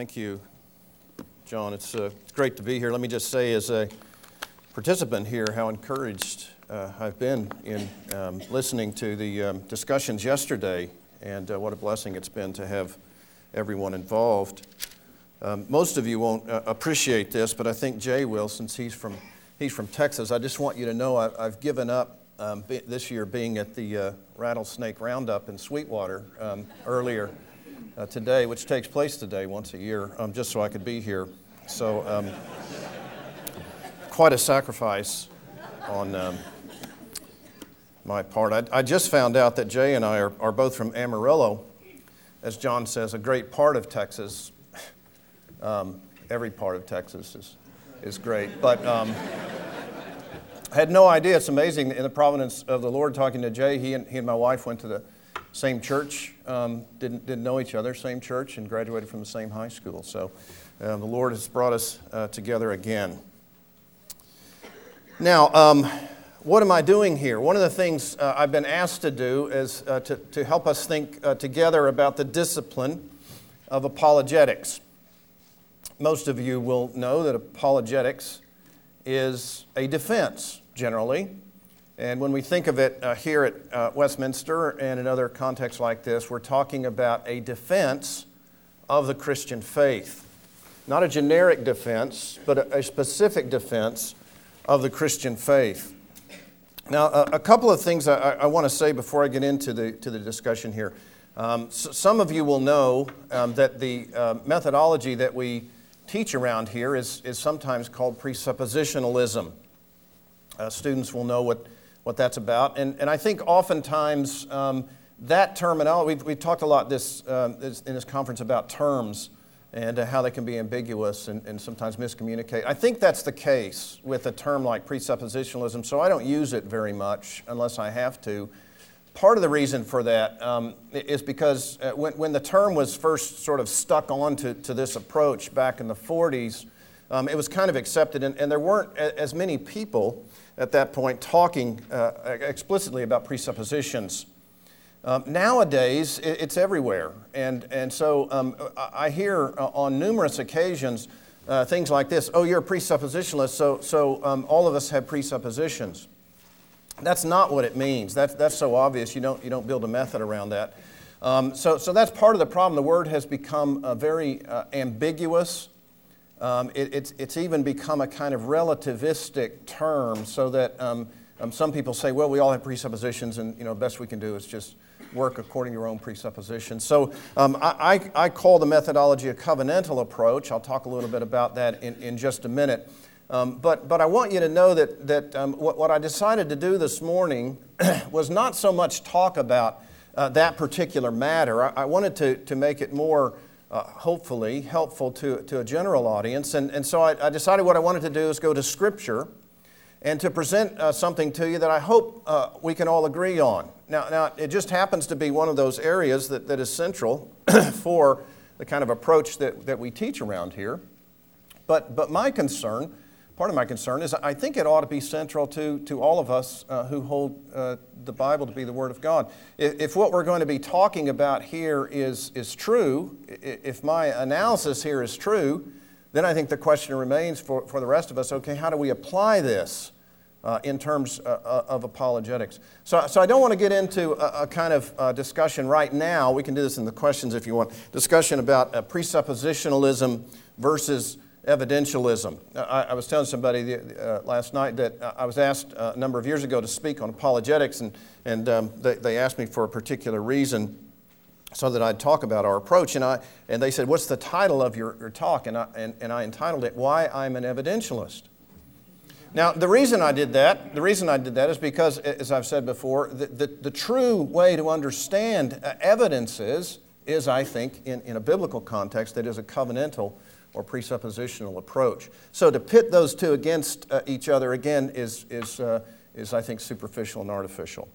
Thank you, John. It's uh, great to be here. Let me just say, as a participant here, how encouraged uh, I've been in um, listening to the um, discussions yesterday, and uh, what a blessing it's been to have everyone involved. Um, most of you won't uh, appreciate this, but I think Jay will, since he's from he's from Texas. I just want you to know I, have given up um, be, this year being at the uh, Rattlesnake Roundup in Sweetwater um, earlier uh, today, which takes place today once a year, um, just so I could be here. So, um, quite a sacrifice on um, my part. I, I, just found out that Jay and I are, are both from Amarillo, as John says, a great part of Texas. Um, every part of Texas is, is great. But um, I had no idea. It's amazing in the providence of the Lord talking to Jay. He and, he and my wife went to the same church, um, didn't, didn't know each other, same church, and graduated from the same high school. So uh, the Lord has brought us uh, together again. Now, um, what am I doing here? One of the things uh, I've been asked to do is uh, to, to help us think uh, together about the discipline of apologetics. Most of you will know that apologetics is a defense, generally, and when we think of it uh, here at uh, Westminster and in other contexts like this, we're talking about a defense of the Christian faith. Not a generic defense, but a, a specific defense of the Christian faith. Now, a, a couple of things I, I want to say before I get into the, to the discussion here. Um, so some of you will know um, that the uh, methodology that we teach around here is, is sometimes called presuppositionalism. Uh, students will know what what that's about. And, and I think oftentimes um, that terminology, we've, we've talked a lot this, uh, this, in this conference about terms and uh, how they can be ambiguous and, and sometimes miscommunicate. I think that's the case with a term like presuppositionalism, so I don't use it very much unless I have to. Part of the reason for that um, is because uh, when, when the term was first sort of stuck onto to this approach back in the 40s, um, it was kind of accepted, and, and there weren't as many people at that point talking uh, explicitly about presuppositions. Um, nowadays, it's everywhere. And, and so um, I hear uh, on numerous occasions uh, things like this oh, you're a presuppositionalist, so, so um, all of us have presuppositions. That's not what it means. That's, that's so obvious, you don't, you don't build a method around that. Um, so, so that's part of the problem. The word has become uh, very uh, ambiguous um, it, it's, it's even become a kind of relativistic term so that um, um, some people say, well, we all have presuppositions, and you know, best we can do is just work according to your own presuppositions. So um, I, I, I, call the methodology a covenantal approach. I'll talk a little bit about that in, in just a minute. Um, but, but I want you to know that, that um, what, what I decided to do this morning was not so much talk about uh, that particular matter. I, I wanted to, to make it more uh, hopefully helpful to, to a general audience. And, and so I, I, decided what I wanted to do is go to Scripture and to present uh, something to you that I hope uh, we can all agree on. Now, now, it just happens to be one of those areas that, that is central for the kind of approach that, that we teach around here. But, but my concern part of my concern is I think it ought to be central to, to all of us uh, who hold uh, the Bible to be the Word of God. If, if, what we're going to be talking about here is, is true, if my analysis here is true, then I think the question remains for, for the rest of us okay, how do we apply this? Uh, in terms uh, uh, of apologetics. So, so I don't want to get into a, a kind of uh, discussion right now. We can do this in the questions if you want. Discussion about presuppositionalism versus evidentialism. I, I was telling somebody the, uh, last night that I was asked uh, a number of years ago to speak on apologetics, and, and um, they, they asked me for a particular reason so that I'd talk about our approach. And, I, and they said, What's the title of your, your talk? And I, and, and I entitled it, Why I'm an Evidentialist. Now, the reason I did that, the reason I did that is because, as I've said before, the, the, the true way to understand evidences is, is I think, in, in a biblical context, that is a covenantal or presuppositional approach. So to pit those two against uh, each other, again, is, is, uh, is, I think, superficial and artificial.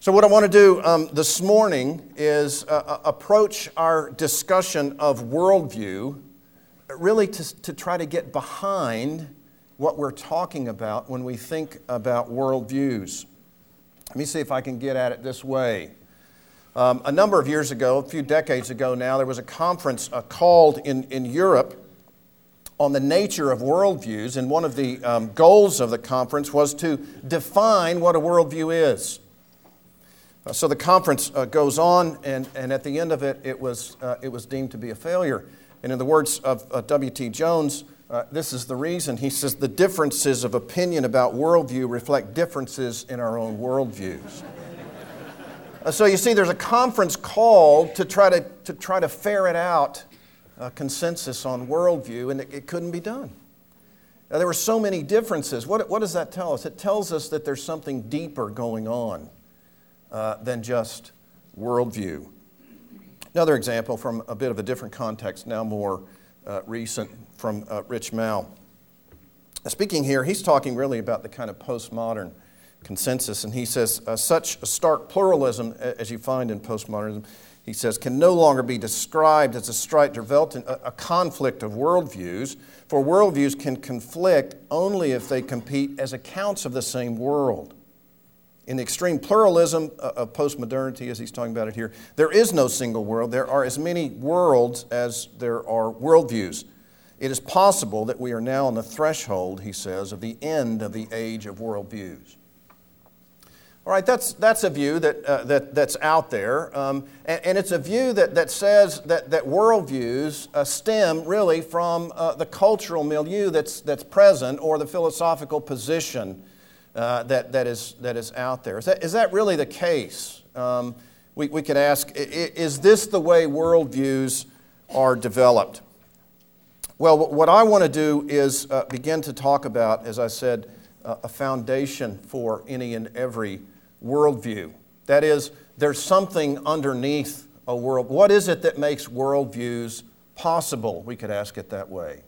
So, what I want to do um, this morning is uh, uh approach our discussion of worldview really to, to try to get behind what we're talking about when we think about worldviews. Let me see if I can get at it this way. Um, a number of years ago, a few decades ago now, there was a conference uh, called in, in Europe on the nature of worldviews, and one of the um, goals of the conference was to define what a worldview is. Uh, so the conference uh, goes on, and, and at the end of it, it was, uh, it was deemed to be a failure. And in the words of uh, W.T. Jones, uh, this is the reason. He says the differences of opinion about worldview reflect differences in our own worldviews. Uh, so you see, there's a conference call to try to, to, try to ferret out a consensus on worldview, and it, it couldn't be done. Now, there were so many differences. What, what does that tell us? It tells us that there's something deeper going on uh, than just worldview. Another example from a bit of a different context, now more uh, recent from uh, Rich Mouw. Speaking here, he's talking really about the kind of postmodern consensus, and he says uh, such a stark pluralism as you find in postmodernism, he says, can no longer be described as a in a, a conflict of worldviews, for worldviews can conflict only if they compete as accounts of the same world. In the extreme pluralism uh, of postmodernity, as he's talking about it here, there is no single world. There are as many worlds as there are worldviews. It is possible that we are now on the threshold, he says, of the end of the age of worldviews. All right, that's, that's a view that, uh, that, that's out there. Um, and, and, it's a view that, that says that, that worldviews uh, stem really from uh, the cultural milieu that's, that's present or the philosophical position uh, that, that, is, that is out there. Is that, is that really the case? Um, we, we could ask is this the way worldviews are developed? Well, what I want to do is uh, begin to talk about, as I said, uh, a foundation for any and every worldview. That is, there's something underneath a world. What is it that makes worldviews possible? We could ask it that way.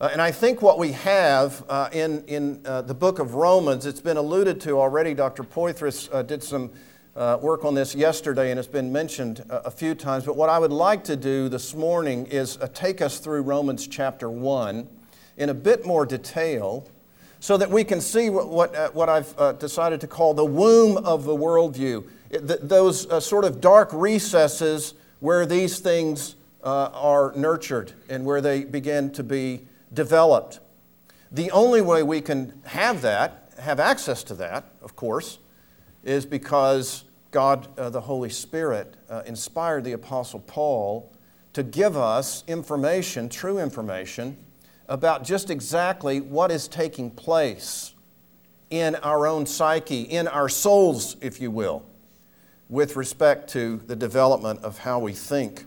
Uh, and I think what we have uh, in, in uh, the book of Romans, it's been alluded to already. Dr. Poythress uh, did some uh, work on this yesterday and it's been mentioned uh, a few times. But what I would like to do this morning is take us through Romans chapter 1 in a bit more detail so that we can see what, what, what I've decided to call the womb of the worldview. It, those sort of dark recesses where these things are nurtured and where they begin to be developed. The only way we can have that, have access to that, of course, is because God, uh, the Holy Spirit, uh, inspired the Apostle Paul to give us information, true information, about just exactly what is taking place in our own psyche, in our souls, if you will, with respect to the development of how we think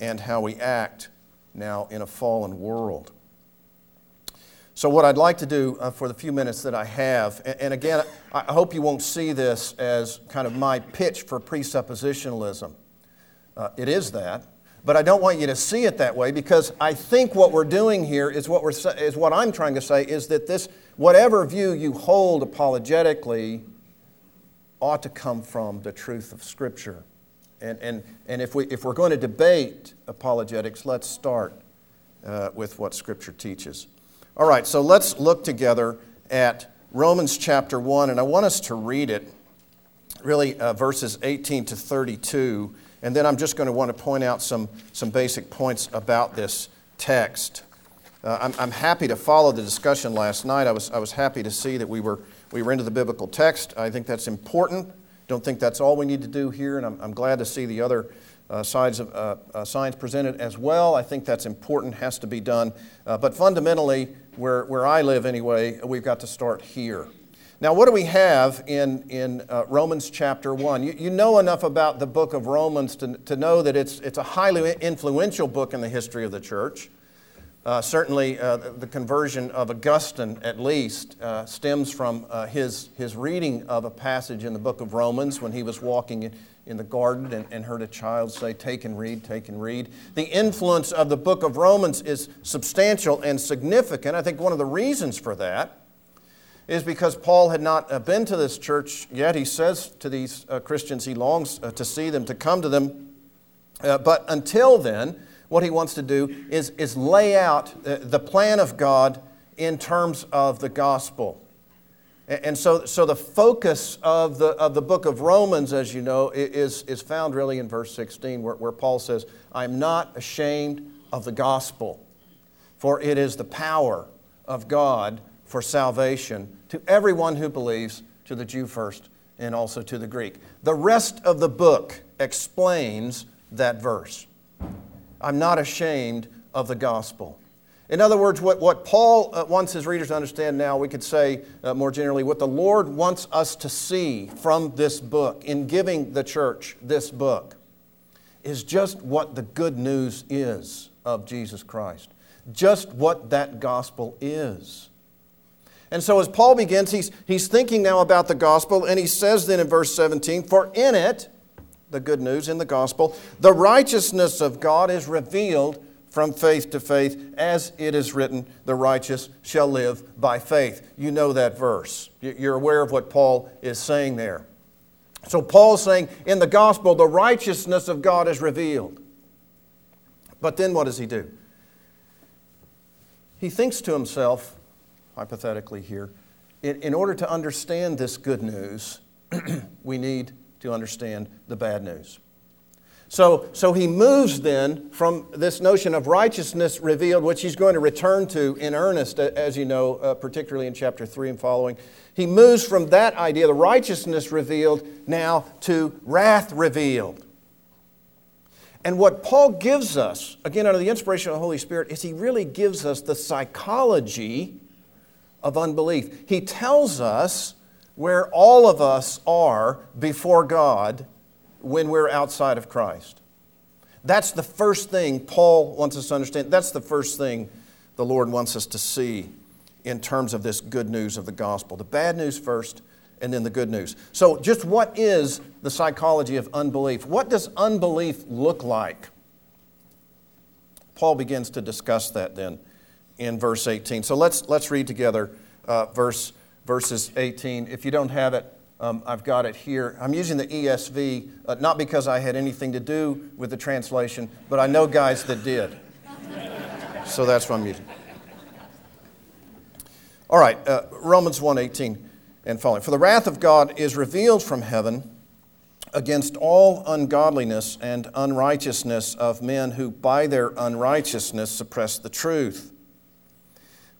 and how we act now in a fallen world. So, what I'd like to do uh, for the few minutes that I have, and, and, again, I hope you won't see this as kind of my pitch for presuppositionalism. Uh, it is that, but I don't want you to see it that way because I think what we're doing here is what, we're, is what I'm trying to say is that this, whatever view you hold apologetically, ought to come from the truth of Scripture. And, and, and if, we, if we're going to debate apologetics, let's start uh, with what Scripture teaches. All right, so let's look together at Romans chapter 1, and I want us to read it, really uh, verses 18 to 32, and then I'm just going to want to point out some, some basic points about this text. Uh, I'm, I'm happy to follow the discussion last night. I was, I was happy to see that we were, we were into the biblical text. I think that's important. Don't think that's all we need to do here, and I'm, I'm glad to see the other uh, sides of, uh, uh, signs presented as well. I think that's important, has to be done. Uh, but fundamentally, where, where I live anyway, we've got to start here. Now, what do we have in, in uh, Romans chapter 1? You, you know enough about the book of Romans to, to know that it's, it's a highly influential book in the history of the church. Uh, certainly, uh, the conversion of Augustine, at least, uh, stems from uh, his, his reading of a passage in the book of Romans when he was walking in, in the garden and, and, heard a child say, Take and read, take and read. The influence of the book of Romans is substantial and significant. I think one of the reasons for that is because Paul had not uh, been to this church yet. He says to these uh, Christians he longs to see them, to come to them. but until then, what he wants to do is, is lay out the plan of God in terms of the gospel. And so, so the focus of the, of the book of Romans, as you know, is, is found really in verse 16, where, where Paul says, I'm not ashamed of the gospel, for it is the power of God for salvation to everyone who believes, to the Jew first and also to the Greek. The rest of the book explains that verse. I'm not ashamed of the gospel. In other words, what, what Paul uh, wants his readers to understand now, we could say uh, more generally, what the Lord wants us to see from this book, in giving the church this book, is just what the good news is of Jesus Christ. Just what that gospel is. And so as Paul begins, he's, he's thinking now about the gospel, and he says then in verse 17, For in it, the good news in the gospel. The righteousness of God is revealed from faith to faith, as it is written, the righteous shall live by faith. You know that verse. You're aware of what Paul is saying there. So, Paul's saying in the gospel, the righteousness of God is revealed. But then what does he do? He thinks to himself, hypothetically here, in, in order to understand this good news, we need to understand the bad news. So, so he moves then from this notion of righteousness revealed, which he's going to return to in earnest, as you know, uh, particularly in chapter 3 and following. He moves from that idea, the righteousness revealed, now to wrath revealed. And what Paul gives us, again, under the inspiration of the Holy Spirit, is he really gives us the psychology of unbelief. He tells us where all of us are before God when we're outside of Christ. That's the first thing Paul wants us to understand. That's the first thing the Lord wants us to see in terms of this good news of the gospel. The bad news first, and then the good news. So, just what is the psychology of unbelief? What does unbelief look like? Paul begins to discuss that then in verse 18. So, let's, let's read together uh, verse verses 18. If you don't have it, um, I've got it here. I'm using the ESV, uh, not because I had anything to do with the translation, but I know guys that did. So that's what I'm using. All right, uh, Romans 1:18 and following. For the wrath of God is revealed from heaven against all ungodliness and unrighteousness of men who by their unrighteousness suppress the truth.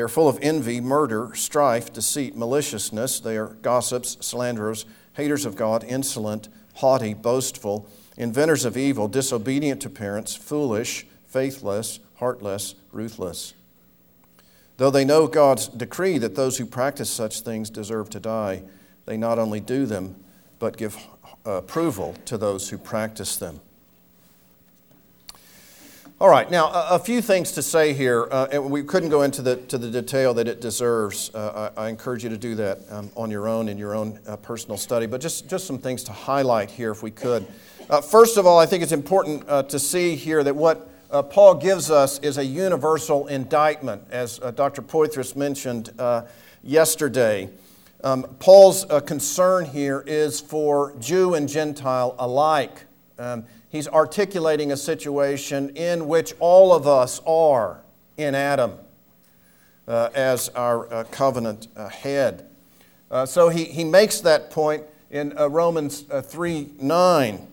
They are full of envy, murder, strife, deceit, maliciousness. They are gossips, slanderers, haters of God, insolent, haughty, boastful, inventors of evil, disobedient to parents, foolish, faithless, heartless, ruthless. Though they know God's decree that those who practice such things deserve to die, they not only do them, but give uh, approval to those who practice them. All right, now a, a few things to say here, uh, and we couldn't go into the, to the detail that it deserves. Uh, I, I, encourage you to do that um, on your own in your own uh, personal study, but just, just some things to highlight here if we could. Uh, first of all, I think it's important uh, to see here that what uh, Paul gives us is a universal indictment, as Dr. Poythress mentioned yesterday. Um, Paul's concern here is for Jew and Gentile alike. Um, he's articulating a situation in which all of us are in Adam uh, as our uh, covenant uh, head. Uh, so he, he makes that point in uh, Romans uh, 3 9.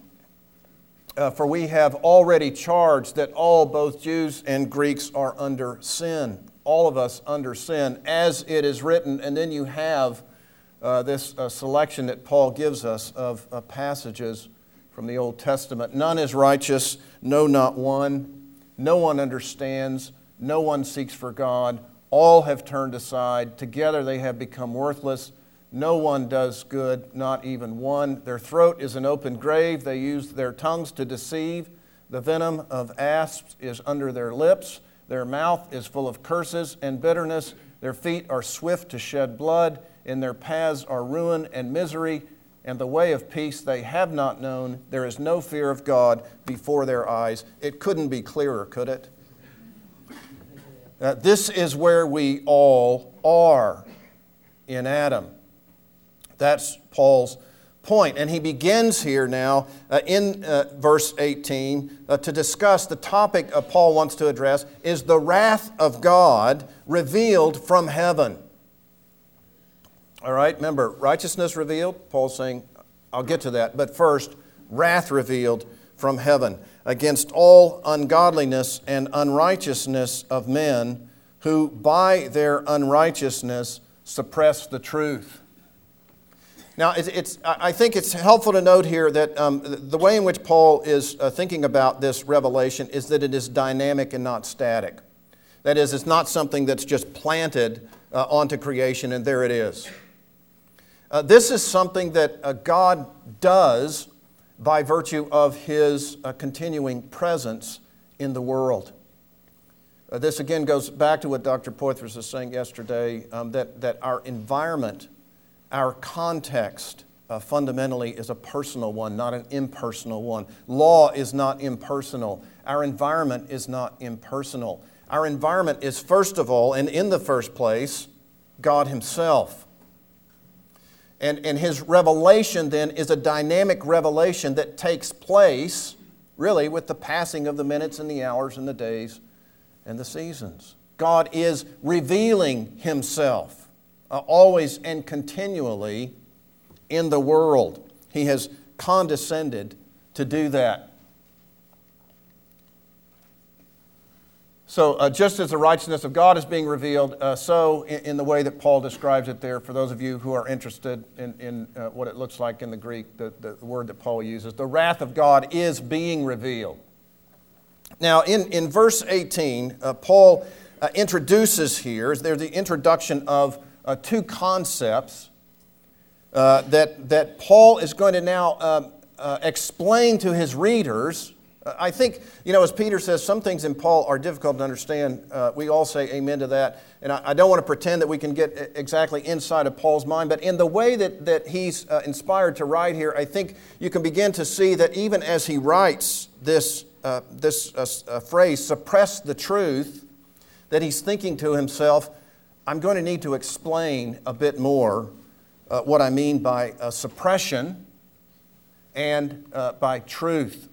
for we have already charged that all, both Jews and Greeks, are under sin. All of us under sin, as it is written. And then you have this selection that Paul gives us of passages from the Old Testament. None is righteous, no, not one. No one understands, no one seeks for God. All have turned aside. Together they have become worthless. No one does good, not even one. Their throat is an open grave. They use their tongues to deceive. The venom of asps is under their lips. Their mouth is full of curses and bitterness. Their feet are swift to shed blood. In their paths are ruin and misery and the way of peace they have not known. There is no fear of God before their eyes. It couldn't be clearer, could it? Uh, this is where we all are in Adam. That's Paul's point. And he begins here now uh, in uh, verse 18 uh, to discuss the topic Paul wants to address is the wrath of God revealed from heaven. All right, remember, righteousness revealed. Paul's saying, I'll get to that. But first, wrath revealed from heaven against all ungodliness and unrighteousness of men who by their unrighteousness suppress the truth. Now, it's, it's, I think it's helpful to note here that um, the way in which Paul is uh, thinking about this revelation is that it is dynamic and not static. That is, it's not something that's just planted uh, onto creation and there it is. Uh, this is something that uh, God does by virtue of his uh, continuing presence in the world. Uh, this again goes back to what Dr. Poythress was saying yesterday um, that, that our environment, our context, uh, fundamentally is a personal one, not an impersonal one. Law is not impersonal. Our environment is not impersonal. Our environment is, first of all, and in the first place, God Himself. And, and his revelation then is a dynamic revelation that takes place really with the passing of the minutes and the hours and the days and the seasons. God is revealing himself uh, always and continually in the world. He has condescended to do that. So, uh, just as the righteousness of God is being revealed, uh, so in, in, the way that Paul describes it there, for those of you who are interested in, in uh, what it looks like in the Greek, the, the, word that Paul uses, the wrath of God is being revealed. Now, in, in verse 18, uh, Paul uh, introduces here, there's the introduction of uh, two concepts that, that Paul is going to now um, explain to his readers I think, you know, as Peter says, some things in Paul are difficult to understand. Uh, we all say amen to that. And I, I, don't want to pretend that we can get exactly inside of Paul's mind, but in the way that, that he's uh, inspired to write here, I think you can begin to see that even as he writes this, uh, this uh, uh, phrase, suppress the truth, that he's thinking to himself, I'm going to need to explain a bit more uh, what I mean by suppression and by truth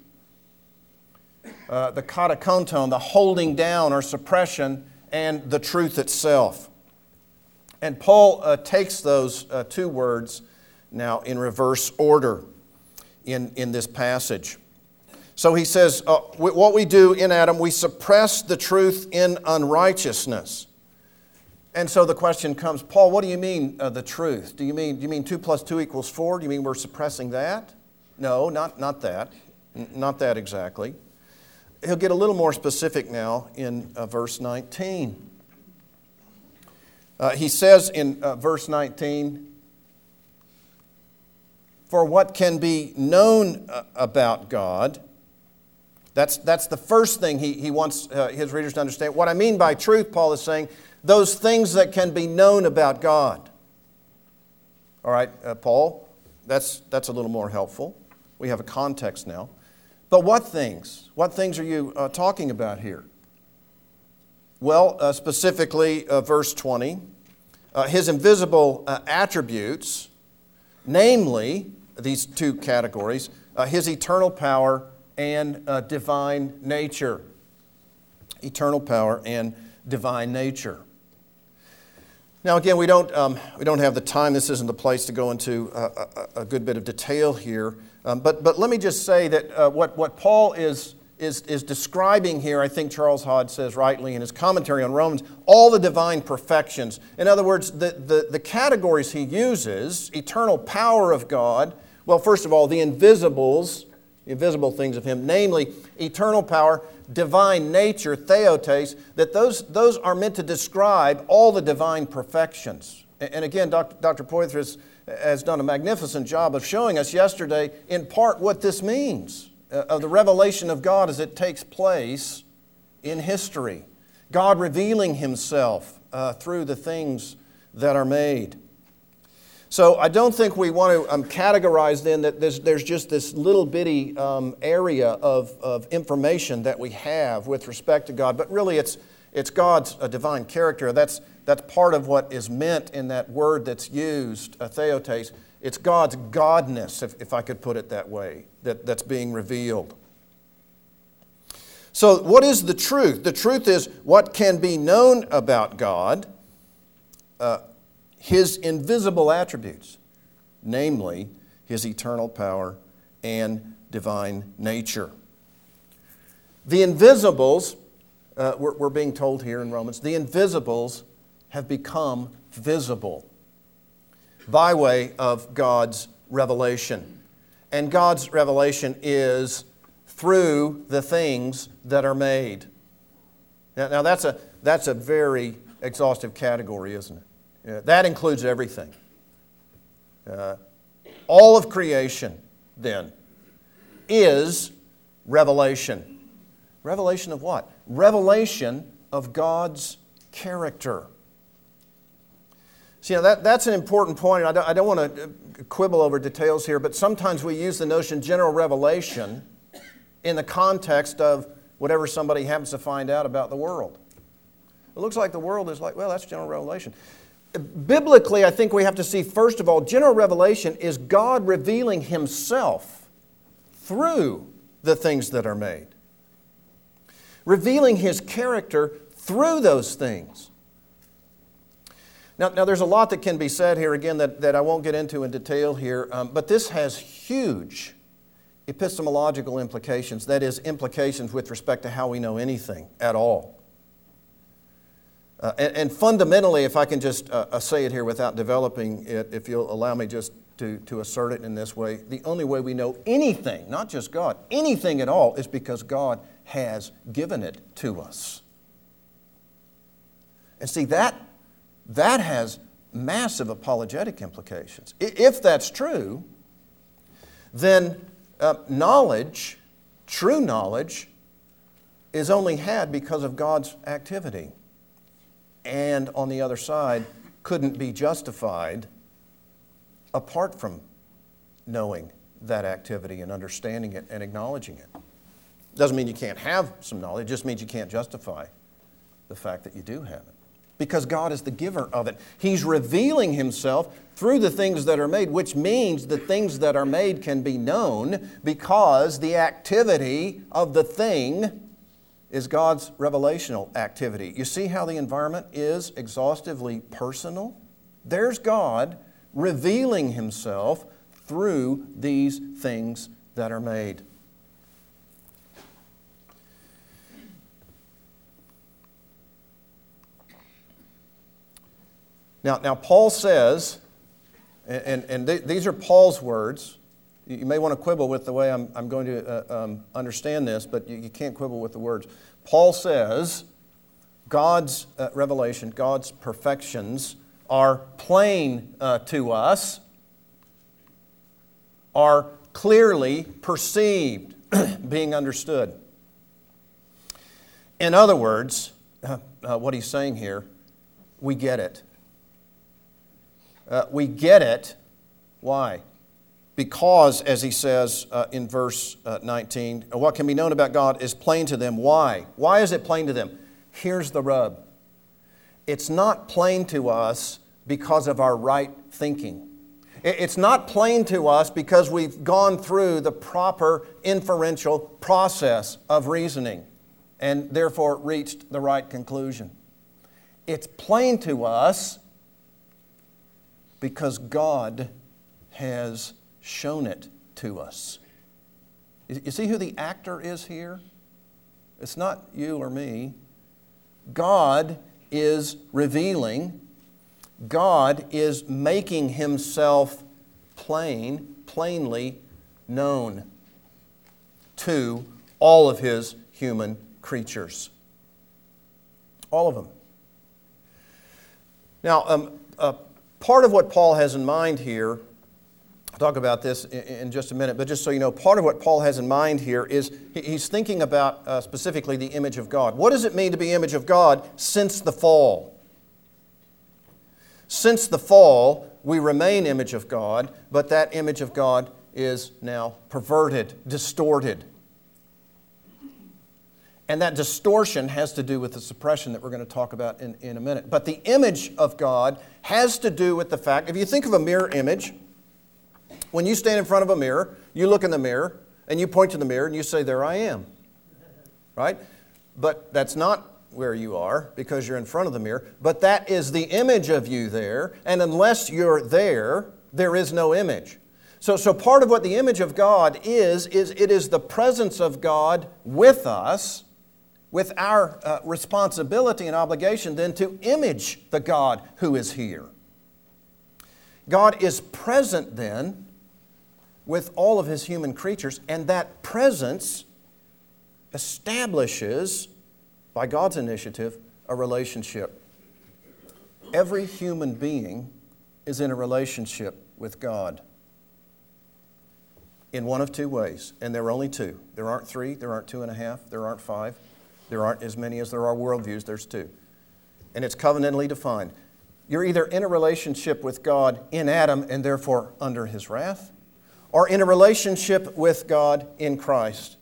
uh, the katechonton, the holding down or suppression, and the truth itself. And Paul uh, takes those uh, two words now in reverse order in, in this passage. So he says, uh, what we do in Adam, we suppress the truth in unrighteousness. And so the question comes, Paul, what do you mean uh, the truth? Do you mean do you mean two plus two equals four? Do you mean we're suppressing that? No, not not that, N- not that exactly. He'll get a little more specific now in uh, verse 19. Uh, he says in uh, verse 19, "For what can be known uh, about God." That's, that's the first thing he, he wants uh, his readers to understand. What I mean by truth, Paul is saying, those things that can be known about God. All right, uh, Paul, that's, that's a little more helpful. We have a context now. But what things? What things are you uh, talking about here? Well, uh, specifically, uh, verse 20, uh, his invisible uh, attributes, namely these two categories his eternal power and divine nature. Eternal power and divine nature. Now, again, we don't, um, we don't have the time. This isn't the place to go into a, a, a good bit of detail here. Um, but, but let me just say that uh, what, what Paul is, is, is describing here, I think Charles Hodge says rightly in his commentary on Romans, all the divine perfections. In other words, the, the, the categories he uses eternal power of God, well, first of all, the invisibles, the invisible things of Him, namely eternal power, divine nature, theotes, that those, those are meant to describe all the divine perfections. And again, Dr. Dr. Poythress has done a magnificent job of showing us yesterday, in part, what this means uh, of the revelation of God as it takes place in history. God revealing Himself uh, through the things that are made. So I don't think we want to um, categorize then that there's, there's just this little bitty um, area of, of information that we have with respect to God, but really it's, it's God's divine character. That's, that's part of what is meant in that word that's used, uh, theotes. It's God's godness, if, if I could put it that way, that, that's being revealed. So, what is the truth? The truth is what can be known about God. Uh, his invisible attributes, namely his eternal power and divine nature. The invisibles, uh, we're, we're being told here in Romans, the invisibles have become visible by way of God's revelation. And God's revelation is through the things that are made. Now, now that's, a, that's a very exhaustive category, isn't it? That includes everything. Uh, all of creation, then, is revelation. Revelation of what? Revelation of God's character. See, that, that's an important point. I don't, I don't want to uh, quibble over details here, but sometimes we use the notion general revelation in the context of whatever somebody happens to find out about the world. It looks like the world is like, well, that's general revelation biblically, I think we have to see, first of all, general revelation is God revealing Himself through the things that are made, revealing His character through those things. Now, now there's a lot that can be said here, again, that, that I won't get into in detail here, um, but this has huge epistemological implications, that is, implications with respect to how we know anything at all. Uh, and, and, fundamentally, if I can just uh, uh, say it here without developing it, if you'll allow me just to, to assert it in this way, the only way we know anything, not just God, anything at all, is because God has given it to us. And see, that, that has massive apologetic implications. If that's true, then uh, knowledge, true knowledge, is only had because of God's activity and on the other side couldn't be justified apart from knowing that activity and understanding it and acknowledging it. Doesn't mean you can't have some knowledge, it just means you can't justify the fact that you do have it. Because God is the giver of it. He's revealing Himself through the things that are made, which means the things that are made can be known because the activity of the thing is God's revelational activity. You see how the environment is exhaustively personal? There's God revealing himself through these things that are made. Now, now Paul says, and, and th- these are Paul's words. You may want to quibble with the way I'm, I'm going to uh, um, understand this, but you, you, can't quibble with the words. Paul says, God's uh, revelation, God's perfections are plain uh, to us, are clearly perceived, being understood. In other words, uh, uh, what he's saying here, we get it. Uh, we get it. Why? Because, as he says uh, in verse uh, 19, what can be known about God is plain to them. Why? Why is it plain to them? Here's the rub it's not plain to us because of our right thinking. It's not plain to us because we've gone through the proper inferential process of reasoning and therefore reached the right conclusion. It's plain to us because God has shown it to us. You see who the actor is here? It's not you or me. God is revealing, God is making himself plain, plainly known to all of his human creatures. All of them. Now, um, uh, part of what Paul has in mind here, I'll talk about this in, in, just a minute, but just so you know, part of what Paul has in mind here is he's thinking about uh, specifically the image of God. What does it mean to be image of God since the fall? Since the fall, we remain image of God, but that image of God is now perverted, distorted. And that distortion has to do with the suppression that we're going to talk about in, in a minute. But the image of God has to do with the fact if you think of a mirror image, when you stand in front of a mirror, you look in the mirror and you point to the mirror and you say, There I am. Right? But that's not where you are because you're in front of the mirror, but that is the image of you there. And unless you're there, there is no image. So, so part of what the image of God is, is it is the presence of God with us with our uh, responsibility and obligation then to image the God who is here. God is present then with all of his human creatures, and that presence establishes, by God's initiative, a relationship. Every human being is in a relationship with God in one of two ways, and there are only two. There aren't three, there aren't two and a half, there aren't five. There aren't as many as there are worldviews, there's two. And it's covenantally defined. You're either in a relationship with God in Adam and therefore under his wrath, or in a relationship with God in Christ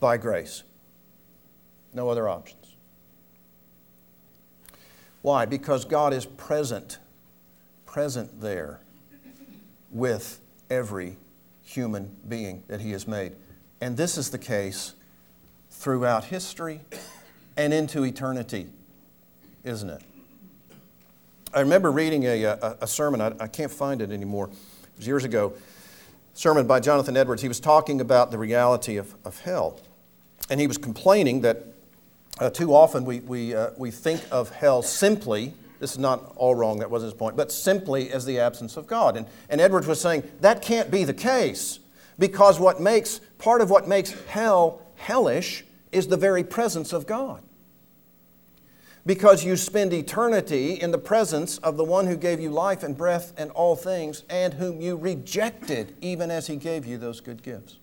by grace. No other options. Why? Because God is present, present there with every human being that He has made. And this is the case throughout history and into eternity, isn't it? I remember reading a, uh, a, a sermon, I, I, can't find it anymore, it was years ago, sermon by Jonathan Edwards. He was talking about the reality of, of hell. And he was complaining that uh, too often we, we, uh, we think of hell simply, this is not all wrong, that wasn't his point, but simply as the absence of God. And, and Edwards was saying that can't be the case because what makes, part of what makes hell hellish is the very presence of God. Because you spend eternity in the presence of the one who gave you life and breath and all things, and whom you rejected even as he gave you those good gifts.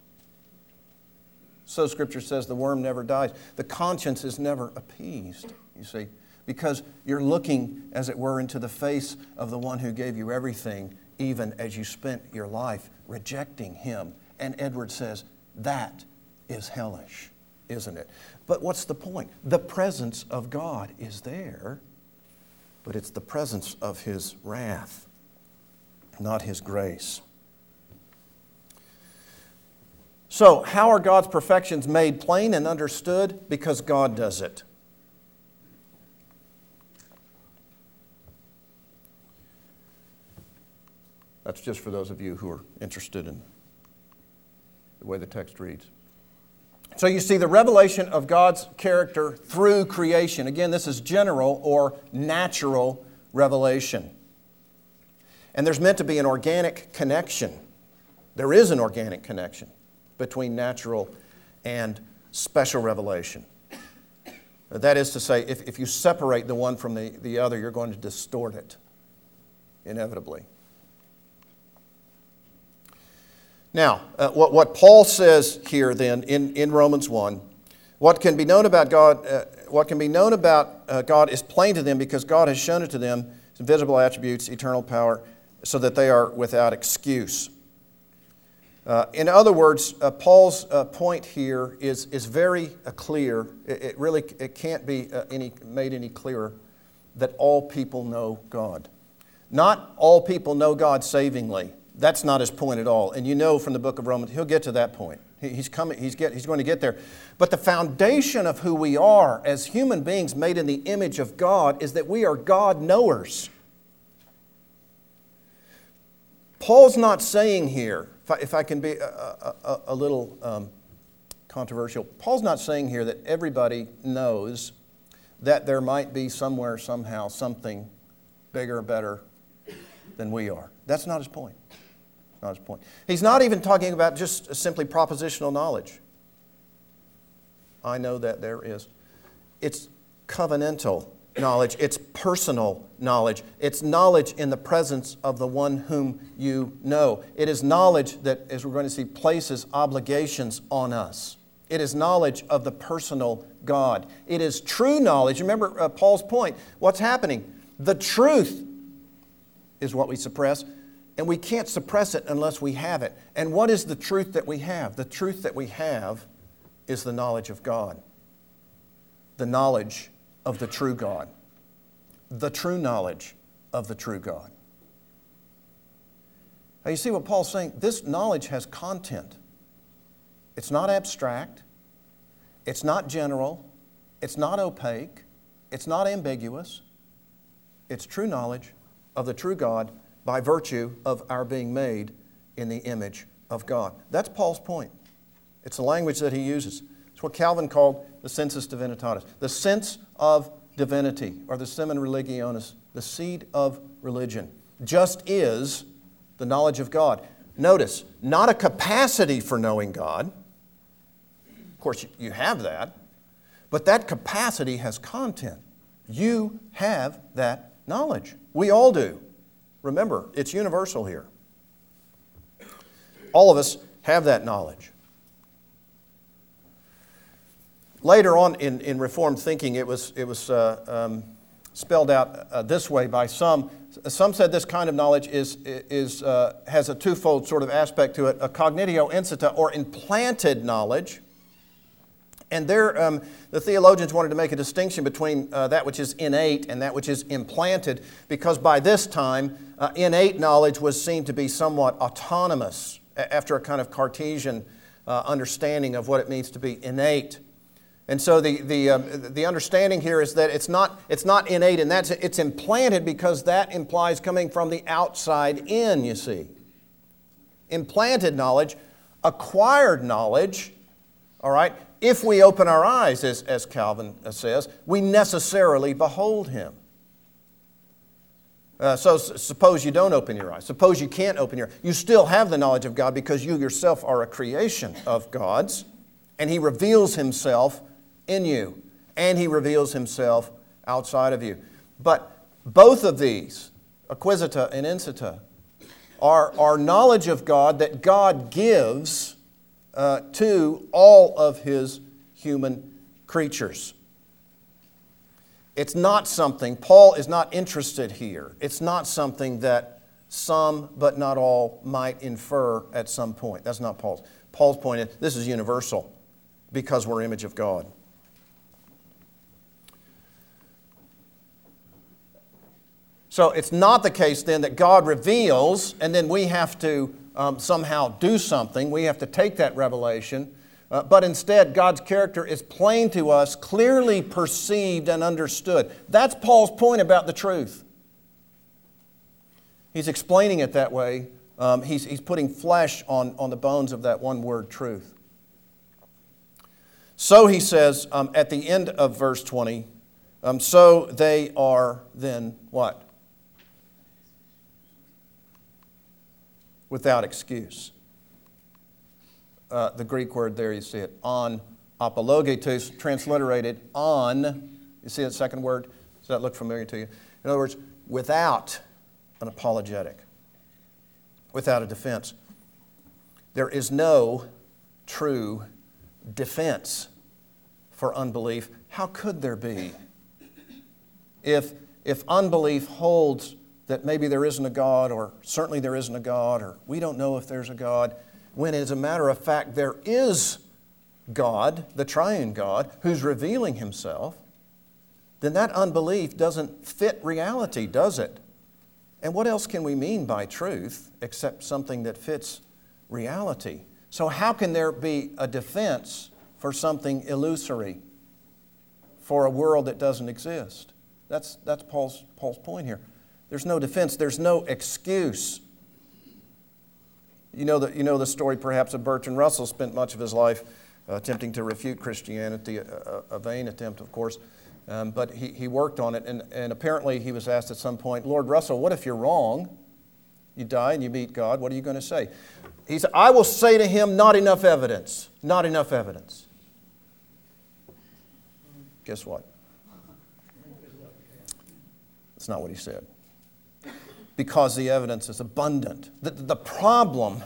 So Scripture says the worm never dies. The conscience is never appeased, you see, because you're looking, as it were, into the face of the one who gave you everything, even as you spent your life rejecting him. And Edward says, that is hellish isn't it? But what's the point? The presence of God is there, but it's the presence of His wrath, not His grace. So, how are God's perfections made plain and understood? Because God does it. That's just for those of you who are interested in the way the text reads. So you see the revelation of God's character through creation. Again, this is general or natural revelation. And there's meant to be an organic connection. There is an organic connection between natural and special revelation. That is to say, if, if you separate the one from the, the other, you're going to distort it, inevitably. Now, uh, what, what Paul says here then in, in Romans 1 what can be known about God, uh, what can be known about uh, God is plain to them because God has shown it to them, his invisible attributes, eternal power, so that they are without excuse. Uh, in other words, uh, Paul's uh, point here is, is very uh, clear. It, it, really it can't be any, made any clearer that all people know God. Not all people know God savingly. That's not his point at all. And you know from the book of Romans, he'll get to that point. He's, coming, he's, get, he's going to get there. But the foundation of who we are as human beings made in the image of God is that we are God knowers. Paul's not saying here, if I, if I can be a, a, a little um, controversial, Paul's not saying here that everybody knows that there might be somewhere, somehow, something bigger, better than we are. That's not his point not his point. He's not even talking about just simply propositional knowledge. I know that there is. It's covenantal knowledge, it's personal knowledge, it's knowledge in the presence of the one whom you know. It is knowledge that, as we're going to see, places obligations on us. It is knowledge of the personal God. It is true knowledge. Remember uh, Paul's point. What's happening? The truth is what we suppress and we can't suppress it unless we have it. And what is the truth that we have? The truth that we have is the knowledge of God, the knowledge of the true God, the true knowledge of the true God. Now, you see what Paul's saying? This knowledge has content. It's not abstract, it's not general, it's not opaque, it's not ambiguous. It's true knowledge of the true God by virtue of our being made in the image of God. That's Paul's point. It's the language that he uses. It's what Calvin called the sensus divinitatis, the sense of divinity, or the semen religionis, the seed of religion. Just is the knowledge of God. Notice, not a capacity for knowing God. Of course, you have that, but that capacity has content. You have that knowledge. We all do. Remember, it's universal here. All of us have that knowledge. Later on in, in Reformed thinking, it was, it was uh, um, spelled out uh, this way by some. Some said this kind of knowledge is, is, uh, has a twofold sort of aspect to it a cognitio insita, or implanted knowledge, and there, um, the theologians wanted to make a distinction between uh, that which is innate and that which is implanted, because by this time, uh, innate knowledge was seen to be somewhat autonomous after a kind of Cartesian uh, understanding of what it means to be innate. And so the, the, um, the understanding here is that it's not, it's not innate and that's it's implanted because that implies coming from the outside in, you see. Implanted knowledge, acquired knowledge, all right, if we open our eyes, as, as Calvin says, we necessarily behold him. Uh, so s- suppose you don't open your eyes. Suppose you can't open your eyes, You still have the knowledge of God because you yourself are a creation of God's, and He reveals Himself in you, and He reveals Himself outside of you. But both of these, acquisita and insita, are, are knowledge of God that God gives uh, to all of his human creatures. It's not something, Paul is not interested here. It's not something that some, but not all, might infer at some point. That's not Paul's. Paul's point is this is universal because we're image of God. So it's not the case then that God reveals and then we have to um, somehow do something. We have to take that revelation. Uh, but instead, God's character is plain to us, clearly perceived and understood. That's Paul's point about the truth. He's explaining it that way. Um, he's, he's putting flesh on, on the bones of that one word, truth. So he says um, at the end of verse 20, um, so they are then what? Without excuse. Uh, the Greek word there, you see it, on apologetes, transliterated on. You see that second word? Does that look familiar to you? In other words, without an apologetic, without a defense. There is no true defense for unbelief. How could there be? If, if unbelief holds that maybe there isn't a God, or certainly there isn't a God, or we don't know if there's a God, when as a matter of fact there is God, the triune God, who's revealing himself, then that unbelief doesn't fit reality, does it? And what else can we mean by truth except something that fits reality? So, how can there be a defense for something illusory, for a world that doesn't exist? That's, that's Paul's, Paul's point here. There's no defense, there's no excuse. You know, the, you know the story perhaps of Bertrand Russell, spent much of his life uh, attempting to refute Christianity, a, a, a vain attempt, of course. Um, but he, he worked on it, and, and apparently he was asked at some point, Lord Russell, what if you're wrong? You die and you meet God, what are you going to say? He said, I will say to him, not enough evidence. Not enough evidence. Guess what? That's not what he said. Because the evidence is abundant. The, the problem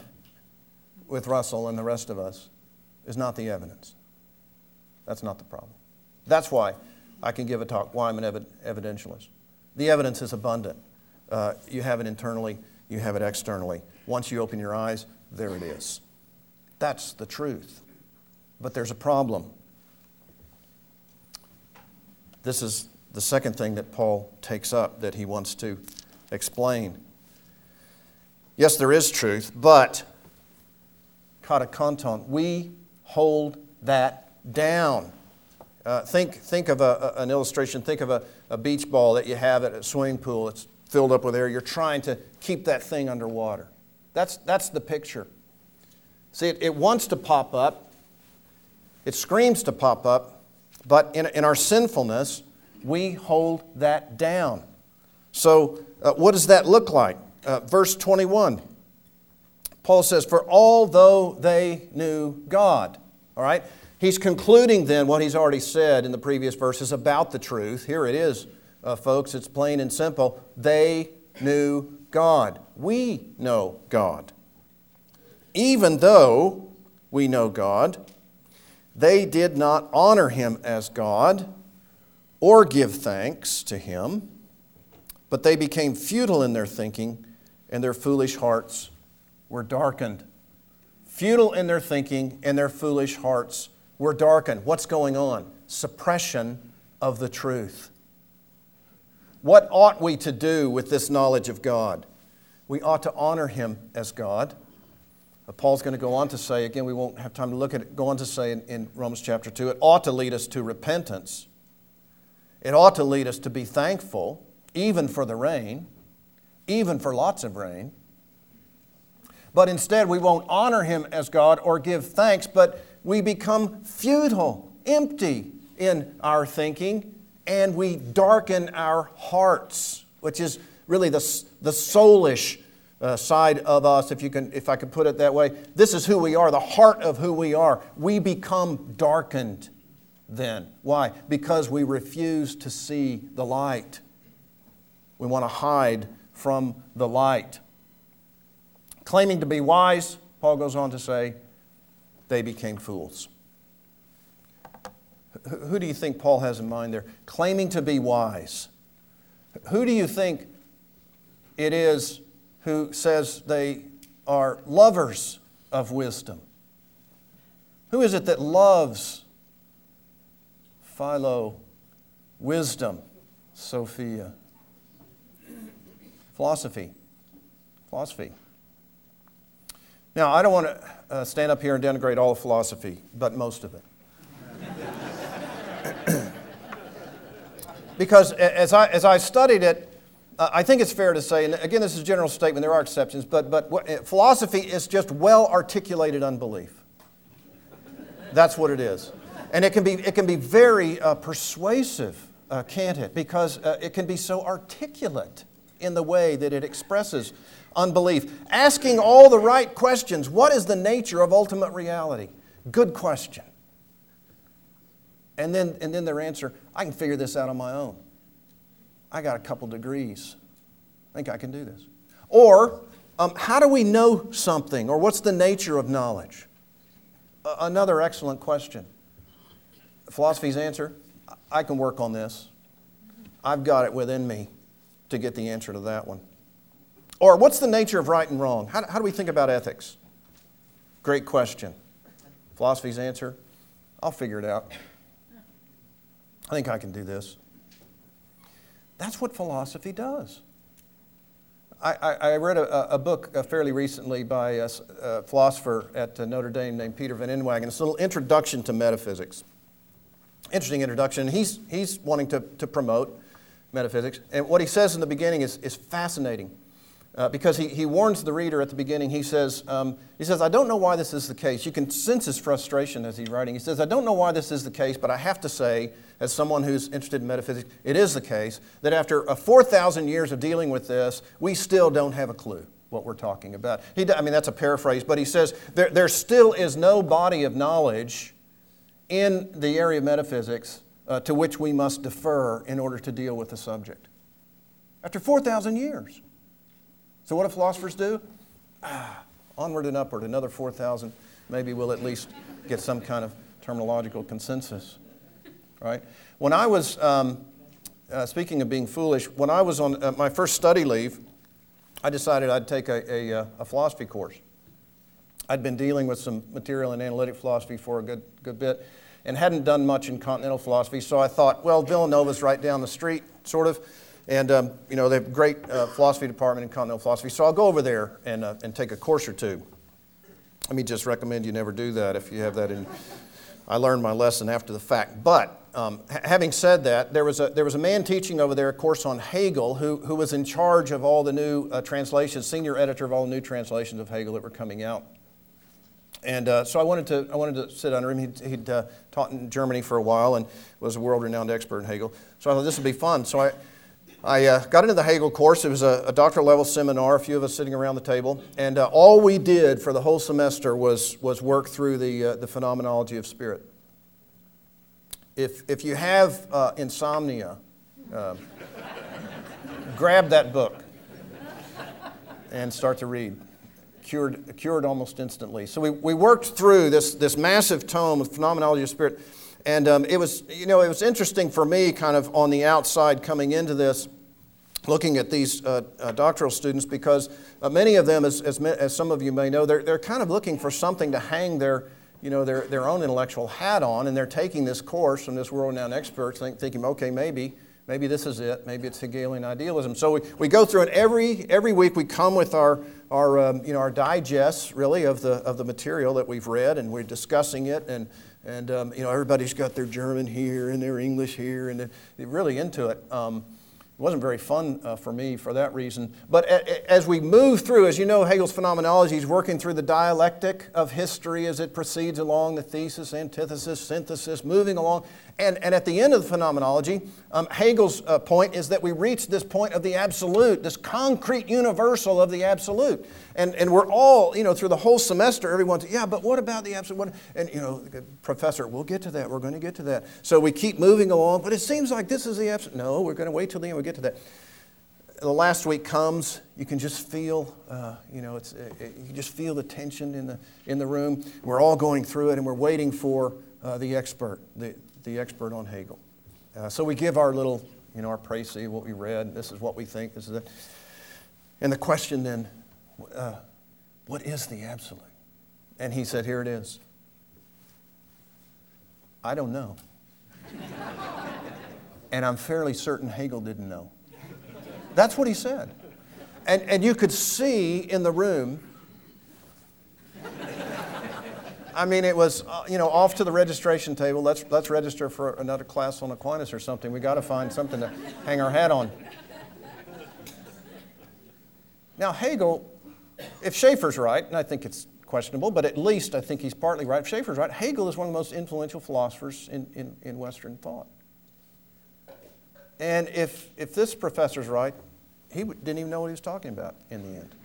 with Russell and the rest of us is not the evidence. That's not the problem. That's why I can give a talk why I'm an ev- evidentialist. The evidence is abundant. Uh, you have it internally, you have it externally. Once you open your eyes, there it is. That's the truth. But there's a problem. This is the second thing that Paul takes up that he wants to explain. Yes, there is truth, but katechonton, we hold that down. Uh, think, think of a, a, an illustration. Think of a, a beach ball that you have at a swimming pool. It's filled up with air. You're trying to keep that thing underwater. That's, that's the picture. See, it, it wants to pop up, it screams to pop up, but in, in our sinfulness, we hold that down. So, uh, what does that look like? Uh, verse 21, Paul says, For although they knew God, all right? He's concluding then what he's already said in the previous verses about the truth. Here it is, uh, folks. It's plain and simple. They knew God. We know God. Even though we know God, they did not honor him as God or give thanks to him, but they became futile in their thinking, and their foolish hearts were darkened. Futile in their thinking, and their foolish hearts were darkened. What's going on? Suppression of the truth. What ought we to do with this knowledge of God? We ought to honor Him as God. Uh, Paul's going to go on to say, again, we won't have time to look at it, go on to say in, in Romans chapter 2, it ought to lead us to repentance. It ought to lead us to be thankful, even for the rain, even for lots of rain. But instead, we won't honor Him as God or give thanks, but we become futile, empty in our thinking, and we darken our hearts, which is really the, the soulish uh, side of us, if, you can, if I could put it that way. This is who we are, the heart of who we are. We become darkened then. Why? Because we refuse to see the light. We want to hide from the light. Claiming to be wise, Paul goes on to say, they became fools. Who do you think Paul has in mind there? Claiming to be wise. Who do you think it is who says they are lovers of wisdom? Who is it that loves Philo, wisdom, Sophia? Philosophy. Philosophy. Now, I don't want to uh, stand up here and denigrate all of philosophy, but most of it. because as I, as I studied it, uh, I think it's fair to say, and again, this is a general statement, there are exceptions, but, but uh, philosophy is just well articulated unbelief. That's what it is. And it can be, it can be very uh, persuasive, uh, can't it? Because uh, it can be so articulate in the way that it expresses unbelief. Asking all the right questions. What is the nature of ultimate reality? Good question. And then, and then their answer, I can figure this out on my own. I got a couple degrees. I think I can do this. Or, um, how do we know something? Or what's the nature of knowledge? Uh, another excellent question. Philosophy's answer I can work on this. I've got it within me to get the answer to that one. Or what's the nature of right and wrong? How, how do we think about ethics? Great question. Philosophy's answer I'll figure it out. I think I can do this. That's what philosophy does. I, I, I read a, a, book uh, fairly recently by a, a philosopher at uh, Notre Dame named Peter Van Inwagen. It's a little introduction to metaphysics. Interesting introduction. He's, he's wanting to, to promote metaphysics. And what he says in the beginning is, is fascinating. Uh, because he, he warns the reader at the beginning. He says, um, he says, I don't know why this is the case. You can sense his frustration as he's writing. He says, I don't know why this is the case, but I have to say, as someone who's interested in metaphysics, it is the case that after 4,000 years of dealing with this, we still don't have a clue what we're talking about. He, I mean, that's a paraphrase, but he says there, there still is no body of knowledge in the area of metaphysics uh, to which we must defer in order to deal with the subject. After 4,000 years. So, what do philosophers do? Ah, onward and upward, another 4,000. Maybe we'll at least get some kind of terminological consensus. Right? When I was, um, uh, speaking of being foolish, when I was on uh, my first study leave, I decided I'd take a, a, uh, a, philosophy course. I'd been dealing with some material and analytic philosophy for a good, good bit and hadn't done much in continental philosophy, so I thought, well, Villanova's right down the street, sort of. And, um, you know, they have a great uh, philosophy department in continental philosophy. So I'll go over there and, uh, and take a course or two. Let me just recommend you never do that if you have that in. I learned my lesson after the fact. But um, having said that, there was, a, there was a man teaching over there a course on Hegel who, who was in charge of all the new uh, translations, senior editor of all the new translations of Hegel that were coming out. And uh, so I wanted, to, I wanted to sit under him. He'd, he'd uh, taught in Germany for a while and was a world renowned expert in Hegel. So I thought this would be fun. So I, I uh, got into the Hegel course. It was a, a, doctoral level seminar, a few of us sitting around the table. And uh, all we did for the whole semester was, was work through the, uh, the phenomenology of spirit. If, if you have uh, insomnia, um, grab that book and start to read. Cured, cured almost instantly. So we, we worked through this, this massive tome of phenomenology of spirit. And um, it was, you know, it was interesting for me, kind of on the outside coming into this, looking at these uh, uh, doctoral students because uh, many of them, as, as, as, some of you may know, they're, they're kind of looking for something to hang their, you know, their, their own intellectual hat on, and they're taking this course from this world-renowned expert, think, thinking, okay, maybe, maybe this is it, maybe it's Hegelian idealism. So we, we go through it every, every week. We come with our, our, um, you know, our digests, really, of the, of the material that we've read, and we're discussing it, and, and um, you know, everybody's got their German here and their English here, and they're really into it. Um, it wasn't very fun uh, for me for that reason. But a, as we move through, as you know, Hegel's phenomenology is working through the dialectic of history as it proceeds along the thesis, antithesis, synthesis, moving along. And, and at the end of the phenomenology, um, Hegel's uh, point is that we reach this point of the absolute, this concrete universal of the absolute. And, and we're all, you know, through the whole semester, everyone's, yeah, but what about the absolute? And, you know, professor, we'll get to that. We're going to get to that. So we keep moving along, but it seems like this is the absolute. No, we're going to wait till the end. We'll get to that. The last week comes, you can just feel, uh, you know, it's, it, uh, you just feel the tension in the, in the room. We're all going through it, and we're waiting for uh, the expert, the, the expert on Hegel. Uh, so we give our little, you know, our précis, what we read. This is what we think. This is it. And the question then, uh, what is the absolute? And he said, here it is. I don't know. and I'm fairly certain Hegel didn't know. That's what he said. And, and you could see in the room I mean, it was, uh, you know, off to the registration table. Let's, let's register for another class on Aquinas or something. We got to find something to hang our hat on. Now, Hegel, if Schaeffer's right, and I think it's questionable, but at least I think he's partly right. If Schaeffer's right, Hegel is one of the most influential philosophers in, in, in Western thought. And if, if this professor's right, He didn't even know what he was talking about in the end.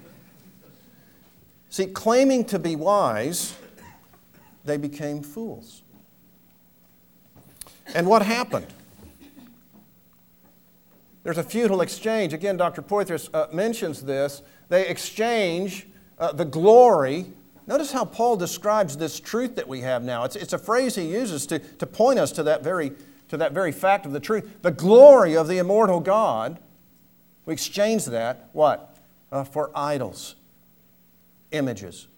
See, claiming to be wise, they became fools. And what happened? There's a futile exchange. Again, Dr. Poythress uh, mentions this. They exchange uh, the glory. Notice how Paul describes this truth that we have now. It's, it's a phrase he uses to, to point us to that, very, to that very fact of the truth. The glory of the immortal God, we exchange that, what? Uh, for idols, images.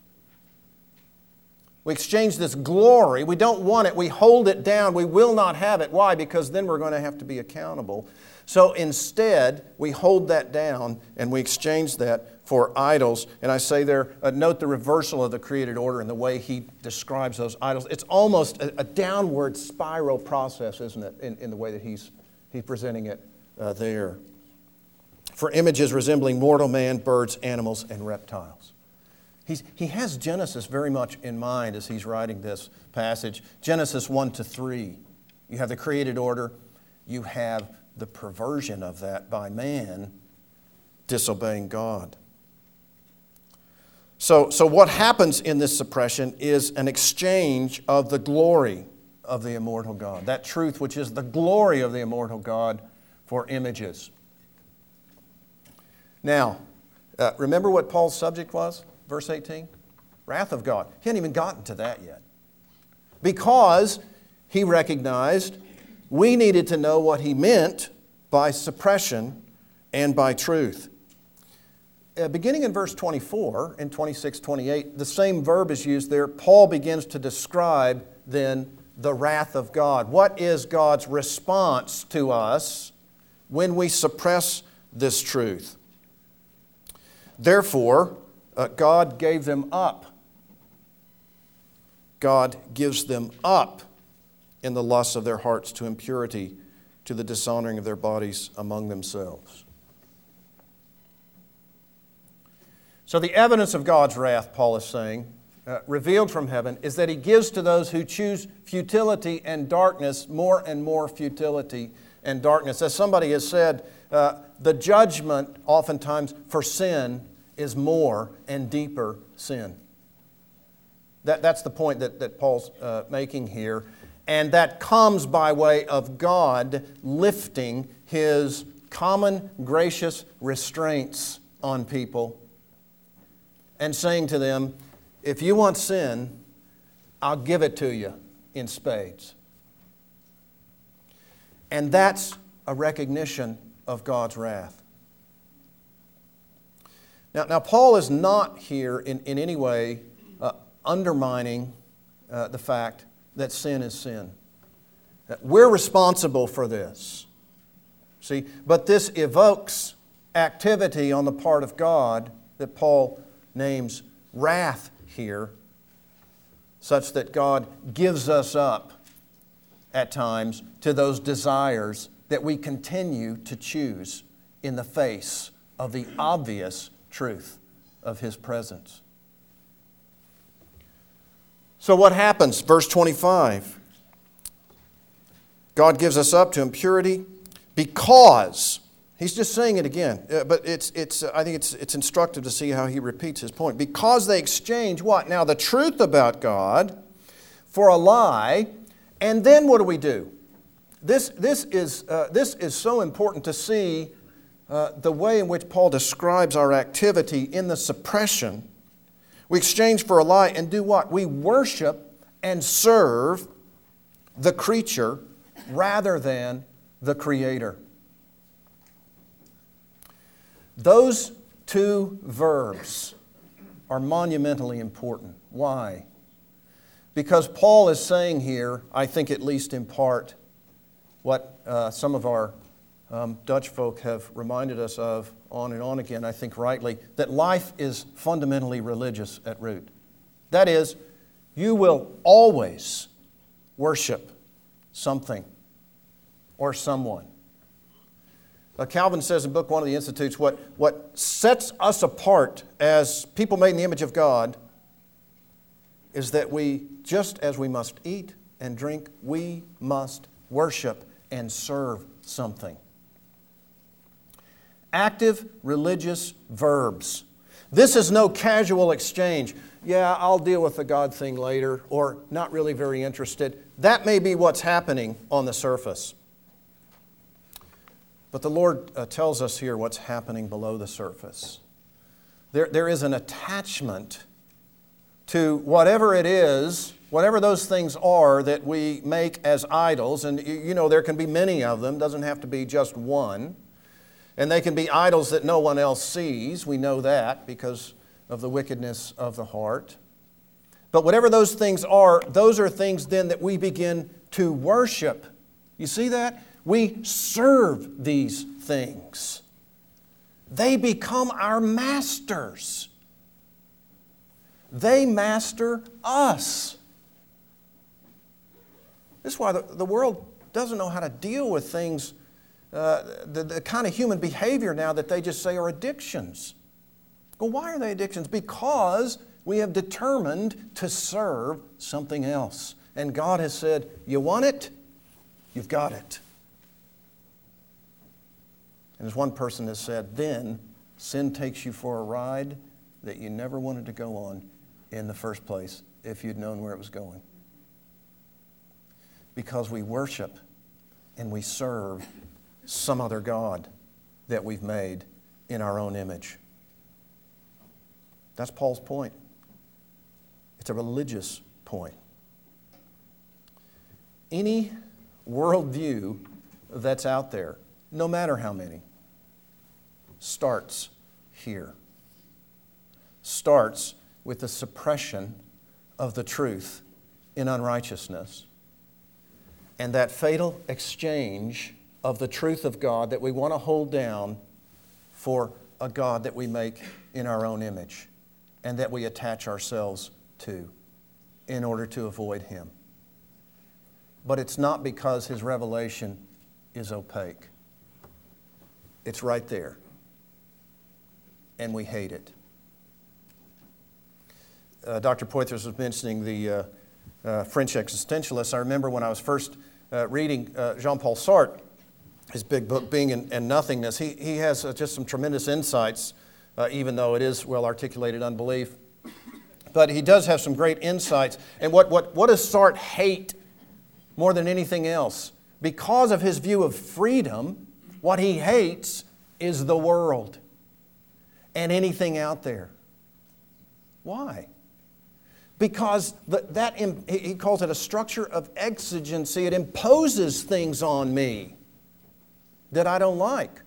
We exchange this glory. We don't want it. We hold it down. We will not have it. Why? Because then we're going to have to be accountable. So instead, we hold that down and we exchange that for idols. And I say there, uh, note the reversal of the created order and the way he describes those idols. It's almost a, a downward spiral process, isn't it, in, in, the way that he's, he's presenting it uh, there. For images resembling mortal man, birds, animals, and reptiles. He's, he has Genesis very much in mind as he's writing this passage. Genesis 1 to 3. You have the created order, you have the perversion of that by man disobeying God. So, so what happens in this suppression is an exchange of the glory of the immortal God, that truth which is the glory of the immortal God for images. Now, uh, remember what Paul's subject was? Verse 18? Wrath of God. He hadn't even gotten to that yet. Because he recognized we needed to know what he meant by suppression and by truth. Uh, beginning in verse 24 and 26, 28, the same verb is used there. Paul begins to describe then the wrath of God. What is God's response to us when we suppress this truth? Therefore, uh, God gave them up. God gives them up in the lusts of their hearts to impurity, to the dishonoring of their bodies among themselves. So, the evidence of God's wrath, Paul is saying, uh, revealed from heaven, is that He gives to those who choose futility and darkness more and more futility and darkness. As somebody has said, uh, the judgment oftentimes for sin is more and deeper sin. That, that's the point that, that Paul's uh, making here. And that comes by way of God lifting his common gracious restraints on people and saying to them, If you want sin, I'll give it to you in spades. And that's a recognition of God's wrath. Now, now Paul is not here in, in any way uh, undermining uh, the fact that sin is sin. We're responsible for this. See, but this evokes activity on the part of God that Paul names wrath here, such that God gives us up at times to those desires that we continue to choose in the face of the obvious truth of His presence. So, what happens? Verse 25 God gives us up to impurity because, he's just saying it again, uh, but it's, it's, uh, I think it's, it's instructive to see how he repeats his point. Because they exchange what? Now, the truth about God for a lie, and then what do we do? This, this, is, uh, this is so important to see uh, the way in which Paul describes our activity in the suppression. We exchange for a lie and do what? We worship and serve the creature rather than the Creator. Those two verbs are monumentally important. Why? Because Paul is saying here, I think at least in part, what uh, some of our um, Dutch folk have reminded us of on and on again, I think rightly, that life is fundamentally religious at root. That is, you will always worship something or someone. Uh, Calvin says in Book One of the Institutes what, what sets us apart as people made in the image of God is that we, just as we must eat and drink, we must worship and serve something. Active religious verbs. This is no casual exchange. Yeah, I'll deal with the God thing later, or not really very interested. That may be what's happening on the surface. But the Lord uh, tells us here what's happening below the surface. There, there is an attachment to whatever it is, whatever those things are that we make as idols. And you know, there can be many of them, doesn't have to be just one. And they can be idols that no one else sees. We know that because of the wickedness of the heart. But whatever those things are, those are things then that we begin to worship. You see that? We serve these things. They become our masters. They master us. This is why the, the world doesn't know how to deal with things, the, the kind of human behavior now that they just say are addictions. Well, why are they addictions? Because we have determined to serve something else. And God has said, You want it? You've got it. And as one person has said, then sin takes you for a ride that you never wanted to go on in the first place if you'd known where it was going. Because we worship and we serve some other God that we've made in our own image. That's Paul's point. It's a religious point. Any worldview that's out there, no matter how many, starts here. Starts with the suppression of the truth in unrighteousness and that fatal exchange of the truth of God that we want to hold down for a God that we make in our own image and that we attach ourselves to in order to avoid Him. But it's not because His revelation is opaque, it's right there and we hate it. Uh, Dr. Poythress was mentioning the uh, uh, French existentialists. I remember when I was first uh, reading uh, Jean Paul Sartre, his big book, Being and, and Nothingness, he, he has uh, just some tremendous insights, even though it is well articulated unbelief. But he does have some great insights. And what, what, what does Sartre hate more than anything else? Because of his view of freedom, what he hates is the world and anything out there. Why? Because the, that, he calls it a structure of exigency. It imposes things on me that I don't like.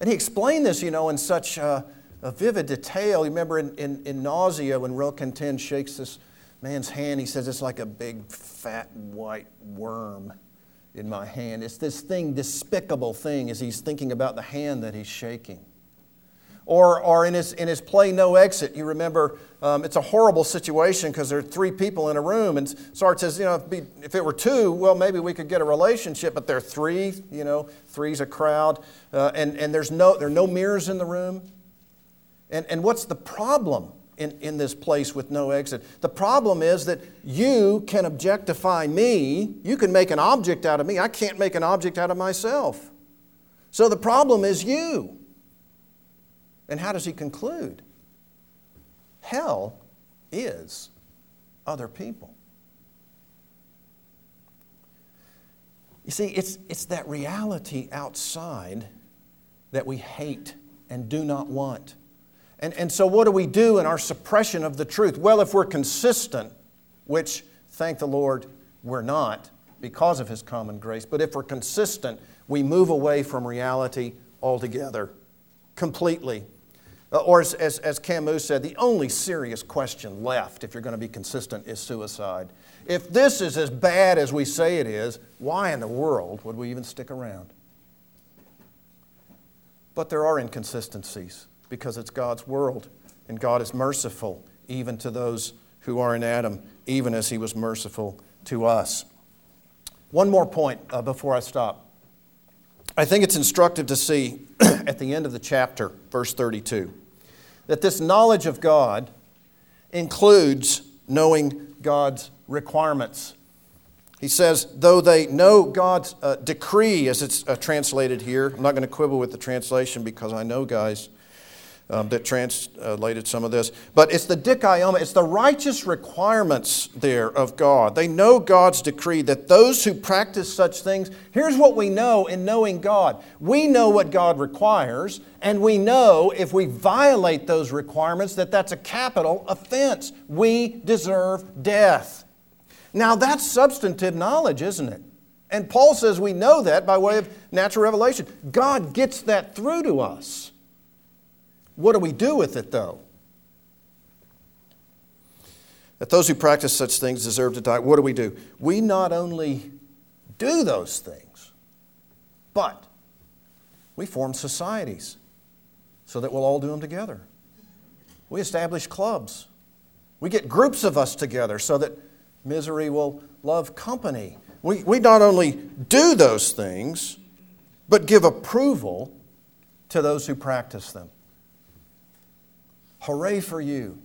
And he explained this, you know, in such a, vivid detail. You remember in, in, in Nausea when Real Roquentin shakes this man's hand, he says it's like a big fat white worm in my hand. It's this thing, despicable thing, as he's thinking about the hand that he's shaking. Or, or in, his, in his play No Exit, you remember um, it's a horrible situation because there are three people in a room. And Sartre says, you know, if, be, if, it were two, well, maybe we could get a relationship, but there are three, you know, three's a crowd. Uh, and and there's no, there are no mirrors in the room. And, and what's the problem in, in this place with no exit? The problem is that you can objectify me, you can make an object out of me. I can't make an object out of myself. So the problem is you. And how does he conclude? Hell is other people. You see, it's, it's that reality outside that we hate and do not want. And, and so, what do we do in our suppression of the truth? Well, if we're consistent, which, thank the Lord, we're not because of His common grace, but if we're consistent, we move away from reality altogether, completely. Uh, or as, as, as Camus said, the only serious question left, if you're going to be consistent, is suicide. If this is as bad as we say it is, why in the world would we even stick around? But there are inconsistencies because it's God's world, and God is merciful even to those who are in Adam, even as He was merciful to us. One more point uh, before I stop. I think it's instructive to see at the end of the chapter, verse 32 that this knowledge of God includes knowing God's requirements. He says, though they know God's uh, decree, as it's uh, translated here, I'm not going to quibble with the translation because I know guys um, that translated some of this, but it's the dikaioma, it's the righteous requirements there of God. They know God's decree that those who practice such things, here's what we know in knowing God we know what God requires, and we know if we violate those requirements that that's a capital offense. We deserve death. Now, that's substantive knowledge, isn't it? And Paul says we know that by way of natural revelation. God gets that through to us. What do we do with it, though? That those who practice such things deserve to die. What do we do? We not only do those things, but we form societies so that we'll all do them together. We establish clubs. We get groups of us together so that Misery will love company. We, we not only do those things, but give approval to those who practice them. Hooray for you.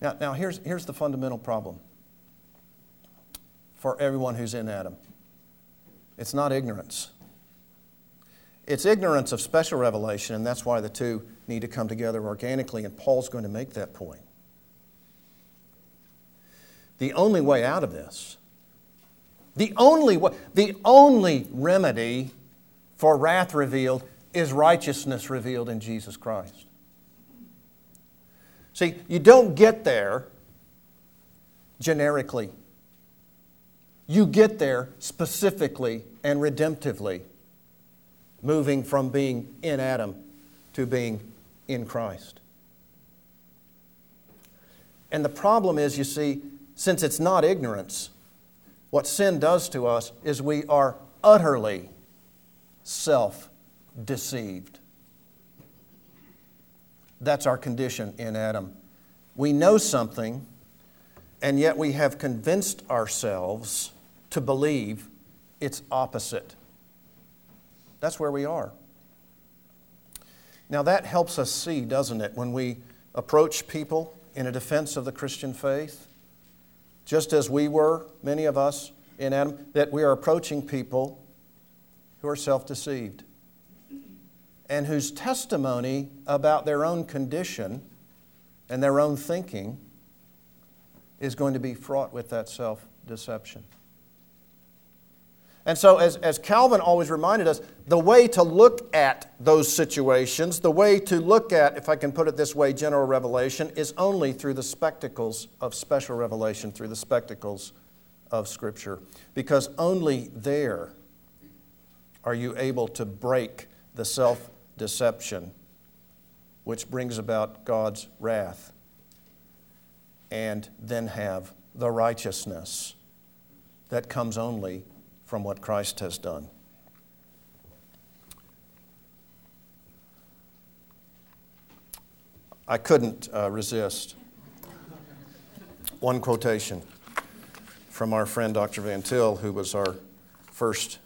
Now, now here's, here's the fundamental problem for everyone who's in Adam it's not ignorance. It's ignorance of special revelation, and that's why the two need to come together organically, and Paul's going to make that point. The only way out of this, the only, way, the only remedy for wrath revealed is righteousness revealed in Jesus Christ. See, you don't get there generically. You get there specifically and redemptively, moving from being in Adam to being in Christ. And the problem is, you see, since it's not ignorance, what sin does to us is we are utterly self deceived. That's our condition in Adam. We know something, and yet we have convinced ourselves to believe its opposite. That's where we are. Now, that helps us see, doesn't it, when we approach people in a defense of the Christian faith? just as we were, many of us in Adam, that we are approaching people who are self deceived and whose testimony about their own condition and their own thinking is going to be fraught with that self deception. And so, as, as Calvin always reminded us, the way to look at those situations, the way to look at, if I can put it this way, general revelation, is only through the spectacles of special revelation, through the spectacles of Scripture. Because only there are you able to break the self deception which brings about God's wrath, and then have the righteousness that comes only from what Christ has done. I couldn't uh, resist one quotation from our friend Dr. Van Til, who was our first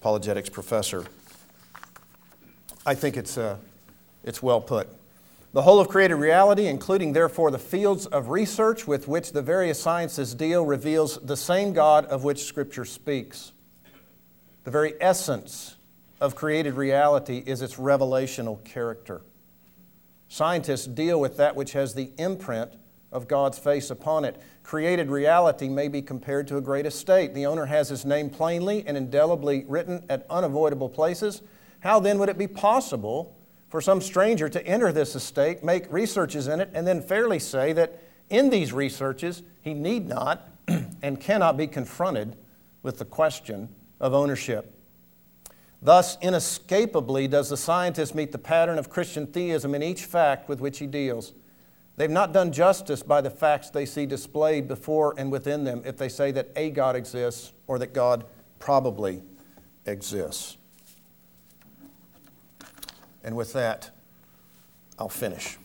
apologetics professor. I think it's, uh, it's well put. The whole of created reality, including therefore the fields of research with which the various sciences deal, reveals the same God of which Scripture speaks. The very essence of created reality is its revelational character. Scientists deal with that which has the imprint of God's face upon it. Created reality may be compared to a great estate. The owner has his name plainly and indelibly written at unavoidable places. How then would it be possible for some stranger to enter this estate, make researches in it, and then fairly say that in these researches he need not and cannot be confronted with the question of ownership. Thus, inescapably, does the scientist meet the pattern of Christian theism in each fact with which he deals. They've not done justice by the facts they see displayed before and within them if they say that a God exists or that God probably exists. And with that, I'll finish.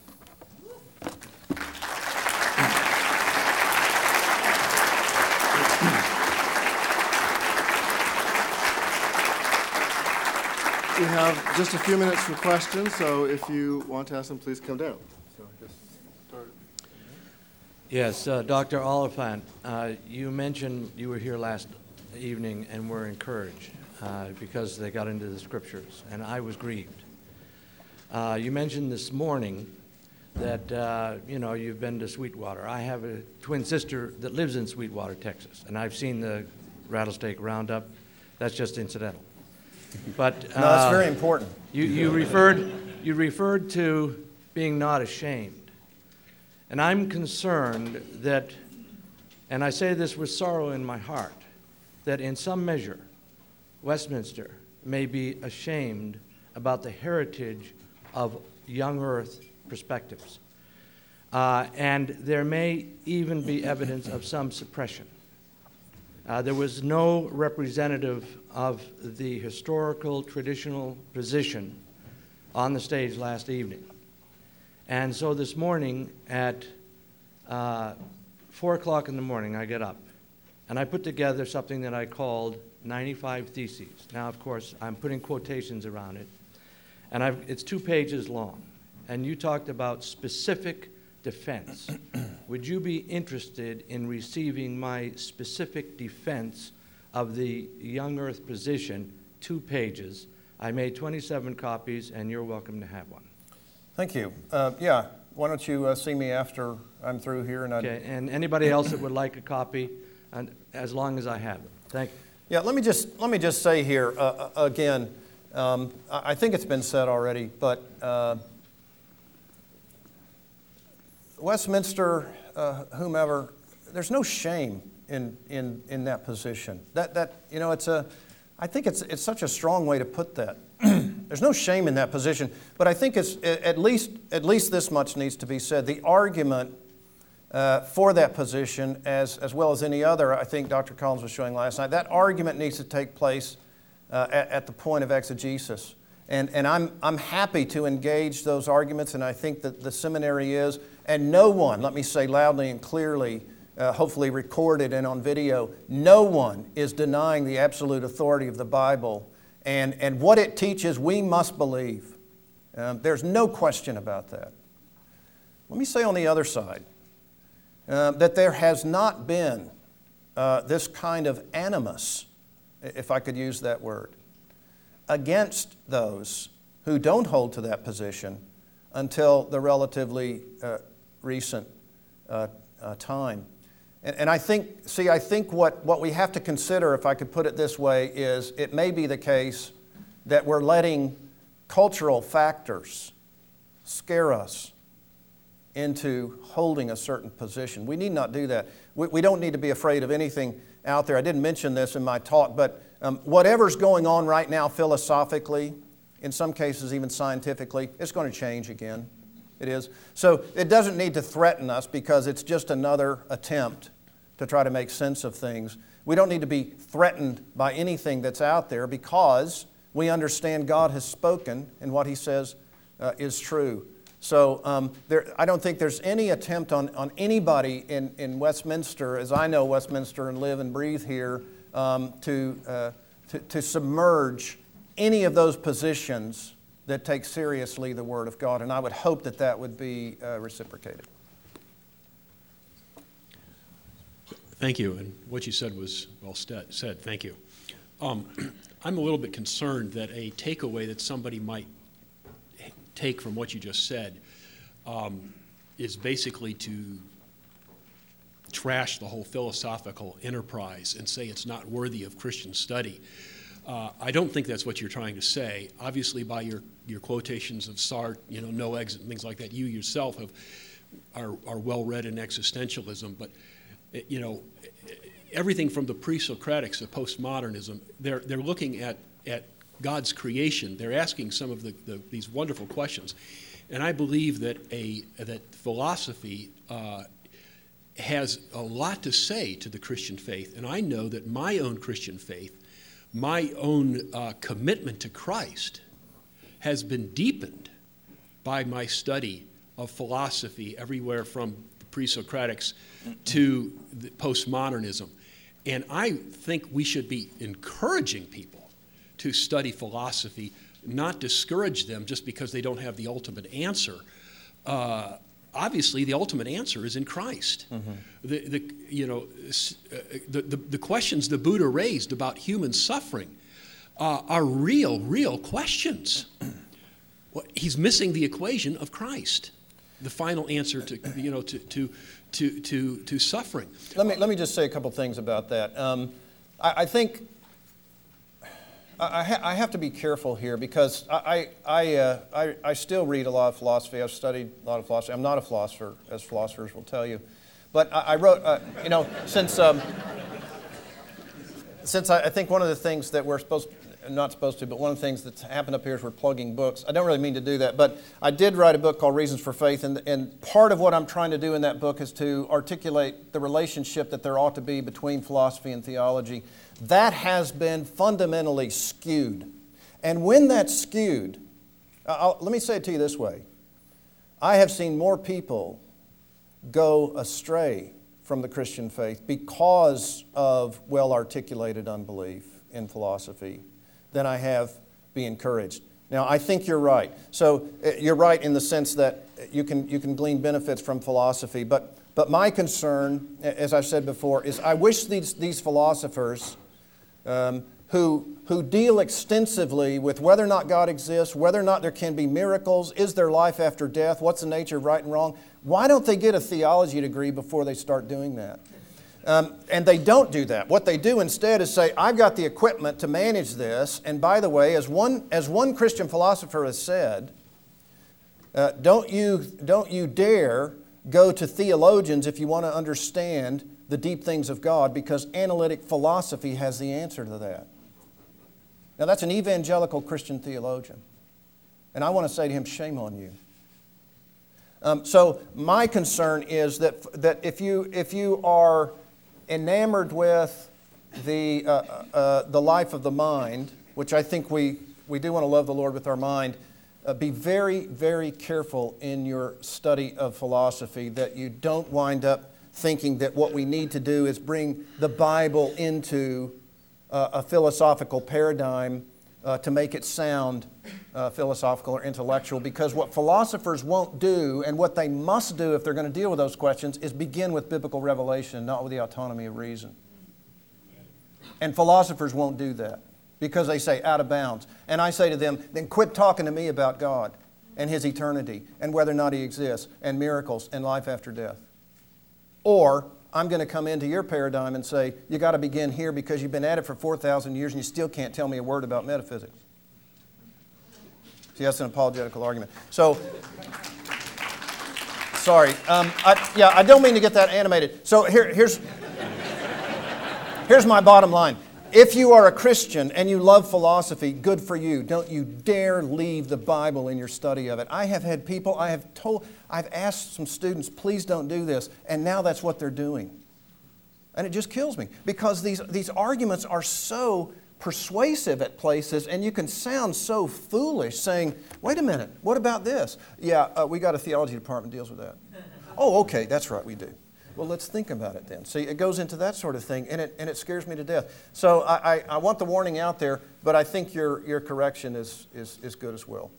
We have just a few minutes for questions, so if you want to ask them, please come down. So Yes, uh, Dr. Oliphint, uh, you mentioned you were here last evening and were encouraged uh, because they got into the scriptures, and I was grieved. Uh, you mentioned this morning that uh, you know you've been to Sweetwater. I have a twin sister that lives in Sweetwater, Texas, and I've seen the rattlesnake roundup. That's just incidental. But no, that's very important. You, you referred you referred to being not ashamed. And I'm concerned that, and I say this with sorrow in my heart, that in some measure, Westminster may be ashamed about the heritage of young earth perspectives. Uh, and there may even be evidence of some suppression. Uh, there was no representative of the historical traditional position on the stage last evening. And so this morning at uh, 4 o'clock in the morning, I get up and I put together something that I called 95 Theses. Now, of course, I'm putting quotations around it, and I've, it's two pages long. And you talked about specific defense. Would you be interested in receiving my specific defense of the young earth position, two pages? I made 27 copies, and you're welcome to have one. Thank you. Uh, yeah, why don't you uh, see me after I'm through here? And okay, and anybody else that would like a copy, and as long as I have it. Thank you. Yeah, let me just let me just say here uh, uh again. Um, I think it's been said already, but uh, Westminster, uh, whomever, there's no shame in, in, in that position. That, that you know, it's a, I think it's, it's such a strong way to put that. There's no shame in that position, but I think it's, at, least, at least this much needs to be said. The argument uh, for that position, as, as well as any other, I think Dr. Collins was showing last night, that argument needs to take place uh, at, at, the point of exegesis. And, and I'm, I'm happy to engage those arguments, and I think that the seminary is. And no one, let me say loudly and clearly, uh, hopefully recorded and on video, no one is denying the absolute authority of the Bible and, and what it teaches, we must believe. Um, there's no question about that. Let me say on the other side uh, that there has not been uh, this kind of animus, if I could use that word, against those who don't hold to that position until the relatively uh, recent uh, uh, time. And, and I think, see, I think what, what we have to consider, if I could put it this way, is it may be the case that we're letting cultural factors scare us into holding a certain position. We need not do that. We, we don't need to be afraid of anything out there. I didn't mention this in my talk, but um, whatever's going on right now philosophically, in some cases even scientifically, it's going to change again. It is. So it doesn't need to threaten us because it's just another attempt to try to make sense of things. We don't need to be threatened by anything that's out there because we understand God has spoken and what He says uh, is true. So um, there, I don't think there's any attempt on, on anybody in, in Westminster, as I know Westminster and live and breathe here, um, to, uh, to, to submerge any of those positions that take seriously the Word of God. And I would hope that that would be uh, reciprocated. Thank you. And what you said was well said. Thank you. Um, I'm a little bit concerned that a takeaway that somebody might take from what you just said um, is basically to trash the whole philosophical enterprise and say it's not worthy of Christian study. Uh, I don't think that's what you're trying to say. Obviously, by your, your quotations of Sartre, you know, no exit and things like that, you yourself have, are, are well read in existentialism. But you know, everything from the pre-Socratics to postmodernism, they're, they're looking at, at God's creation. They're asking some of the, the, these wonderful questions. And I believe that, a, that philosophy uh, has a lot to say to the Christian faith. And I know that my own Christian faith, my own uh, commitment to Christ, has been deepened by my study of philosophy everywhere from pre-Socratics to postmodernism. And I think we should be encouraging people to study philosophy, not discourage them just because they don't have the ultimate answer. Uh, obviously the ultimate answer is in Christ. The, the, you know, uh, the, the, the questions the Buddha raised about human suffering uh, are real, real questions. Well, He's missing the equation of Christ, the final answer to, you know, to, to, to, to, to suffering. Let me, let me just say a couple things about that. Um, I, I think I, ha- I have to be careful here because I, I, uh, I, I still read a lot of philosophy. I've studied a lot of philosophy. I'm not a philosopher, as philosophers will tell you. But I, I wrote, uh, you know, since, um, since I, I think one of the things that we're supposed not supposed to, but one of the things that's happened up here is we're plugging books. I don't really mean to do that, but I did write a book called Reasons for Faith, and, and part of what I'm trying to do in that book is to articulate the relationship that there ought to be between philosophy and theology. That has been fundamentally skewed. And when that's skewed, I'll, let me say it to you this way I have seen more people go astray from the Christian faith because of well articulated unbelief in philosophy than I have be encouraged. Now, I think you're right. So, uh, you're right in the sense that you can, you can glean benefits from philosophy. But, but my concern, as I've said before, is I wish these, these philosophers um, who, who deal extensively with whether or not God exists, whether or not there can be miracles, is there life after death, what's the nature of right and wrong, why don't they get a theology degree before they start doing that? Um, and they don't do that. What they do instead is say, I've got the equipment to manage this. And by the way, as one, as one Christian philosopher has said, uh, don't, you, don't you dare go to theologians if you want to understand the deep things of God, because analytic philosophy has the answer to that. Now, that's an evangelical Christian theologian. And I want to say to him, shame on you. Um, so, my concern is that, that if, you, if you are enamored with the, uh, uh, the life of the mind, which I think we, we do want to love the Lord with our mind, uh, be very, very careful in your study of philosophy that you don't wind up thinking that what we need to do is bring the Bible into uh, a philosophical paradigm uh, to make it sound uh, philosophical or intellectual because what philosophers won't do and what they must do if they're going to deal with those questions is begin with biblical revelation, not with the autonomy of reason. And philosophers won't do that because they say out of bounds. And I say to them, then quit talking to me about God and His eternity and whether or not He exists and miracles and life after death. Or I'm going to come into your paradigm and say, you got to begin here because you've been at it for 4,000 years and you still can't tell me a word about metaphysics. See, that's an apologetical argument. So, sorry. Um, I, yeah, I don't mean to get that animated. So here, here's, here's my bottom line. If you are a Christian and you love philosophy, good for you. Don't you dare leave the Bible in your study of it. I have had people, I have told, I've asked some students, please don't do this, and now that's what they're doing. And it just kills me because these, these arguments are so persuasive at places, and you can sound so foolish saying, wait a minute, what about this? Yeah, uh, we got a theology department deals with that. oh, okay, that's right, we do. Well, let's think about it then. See, it goes into that sort of thing, and it, and it scares me to death. So I, I, I want the warning out there, but I think your, your correction is, is, is good as well.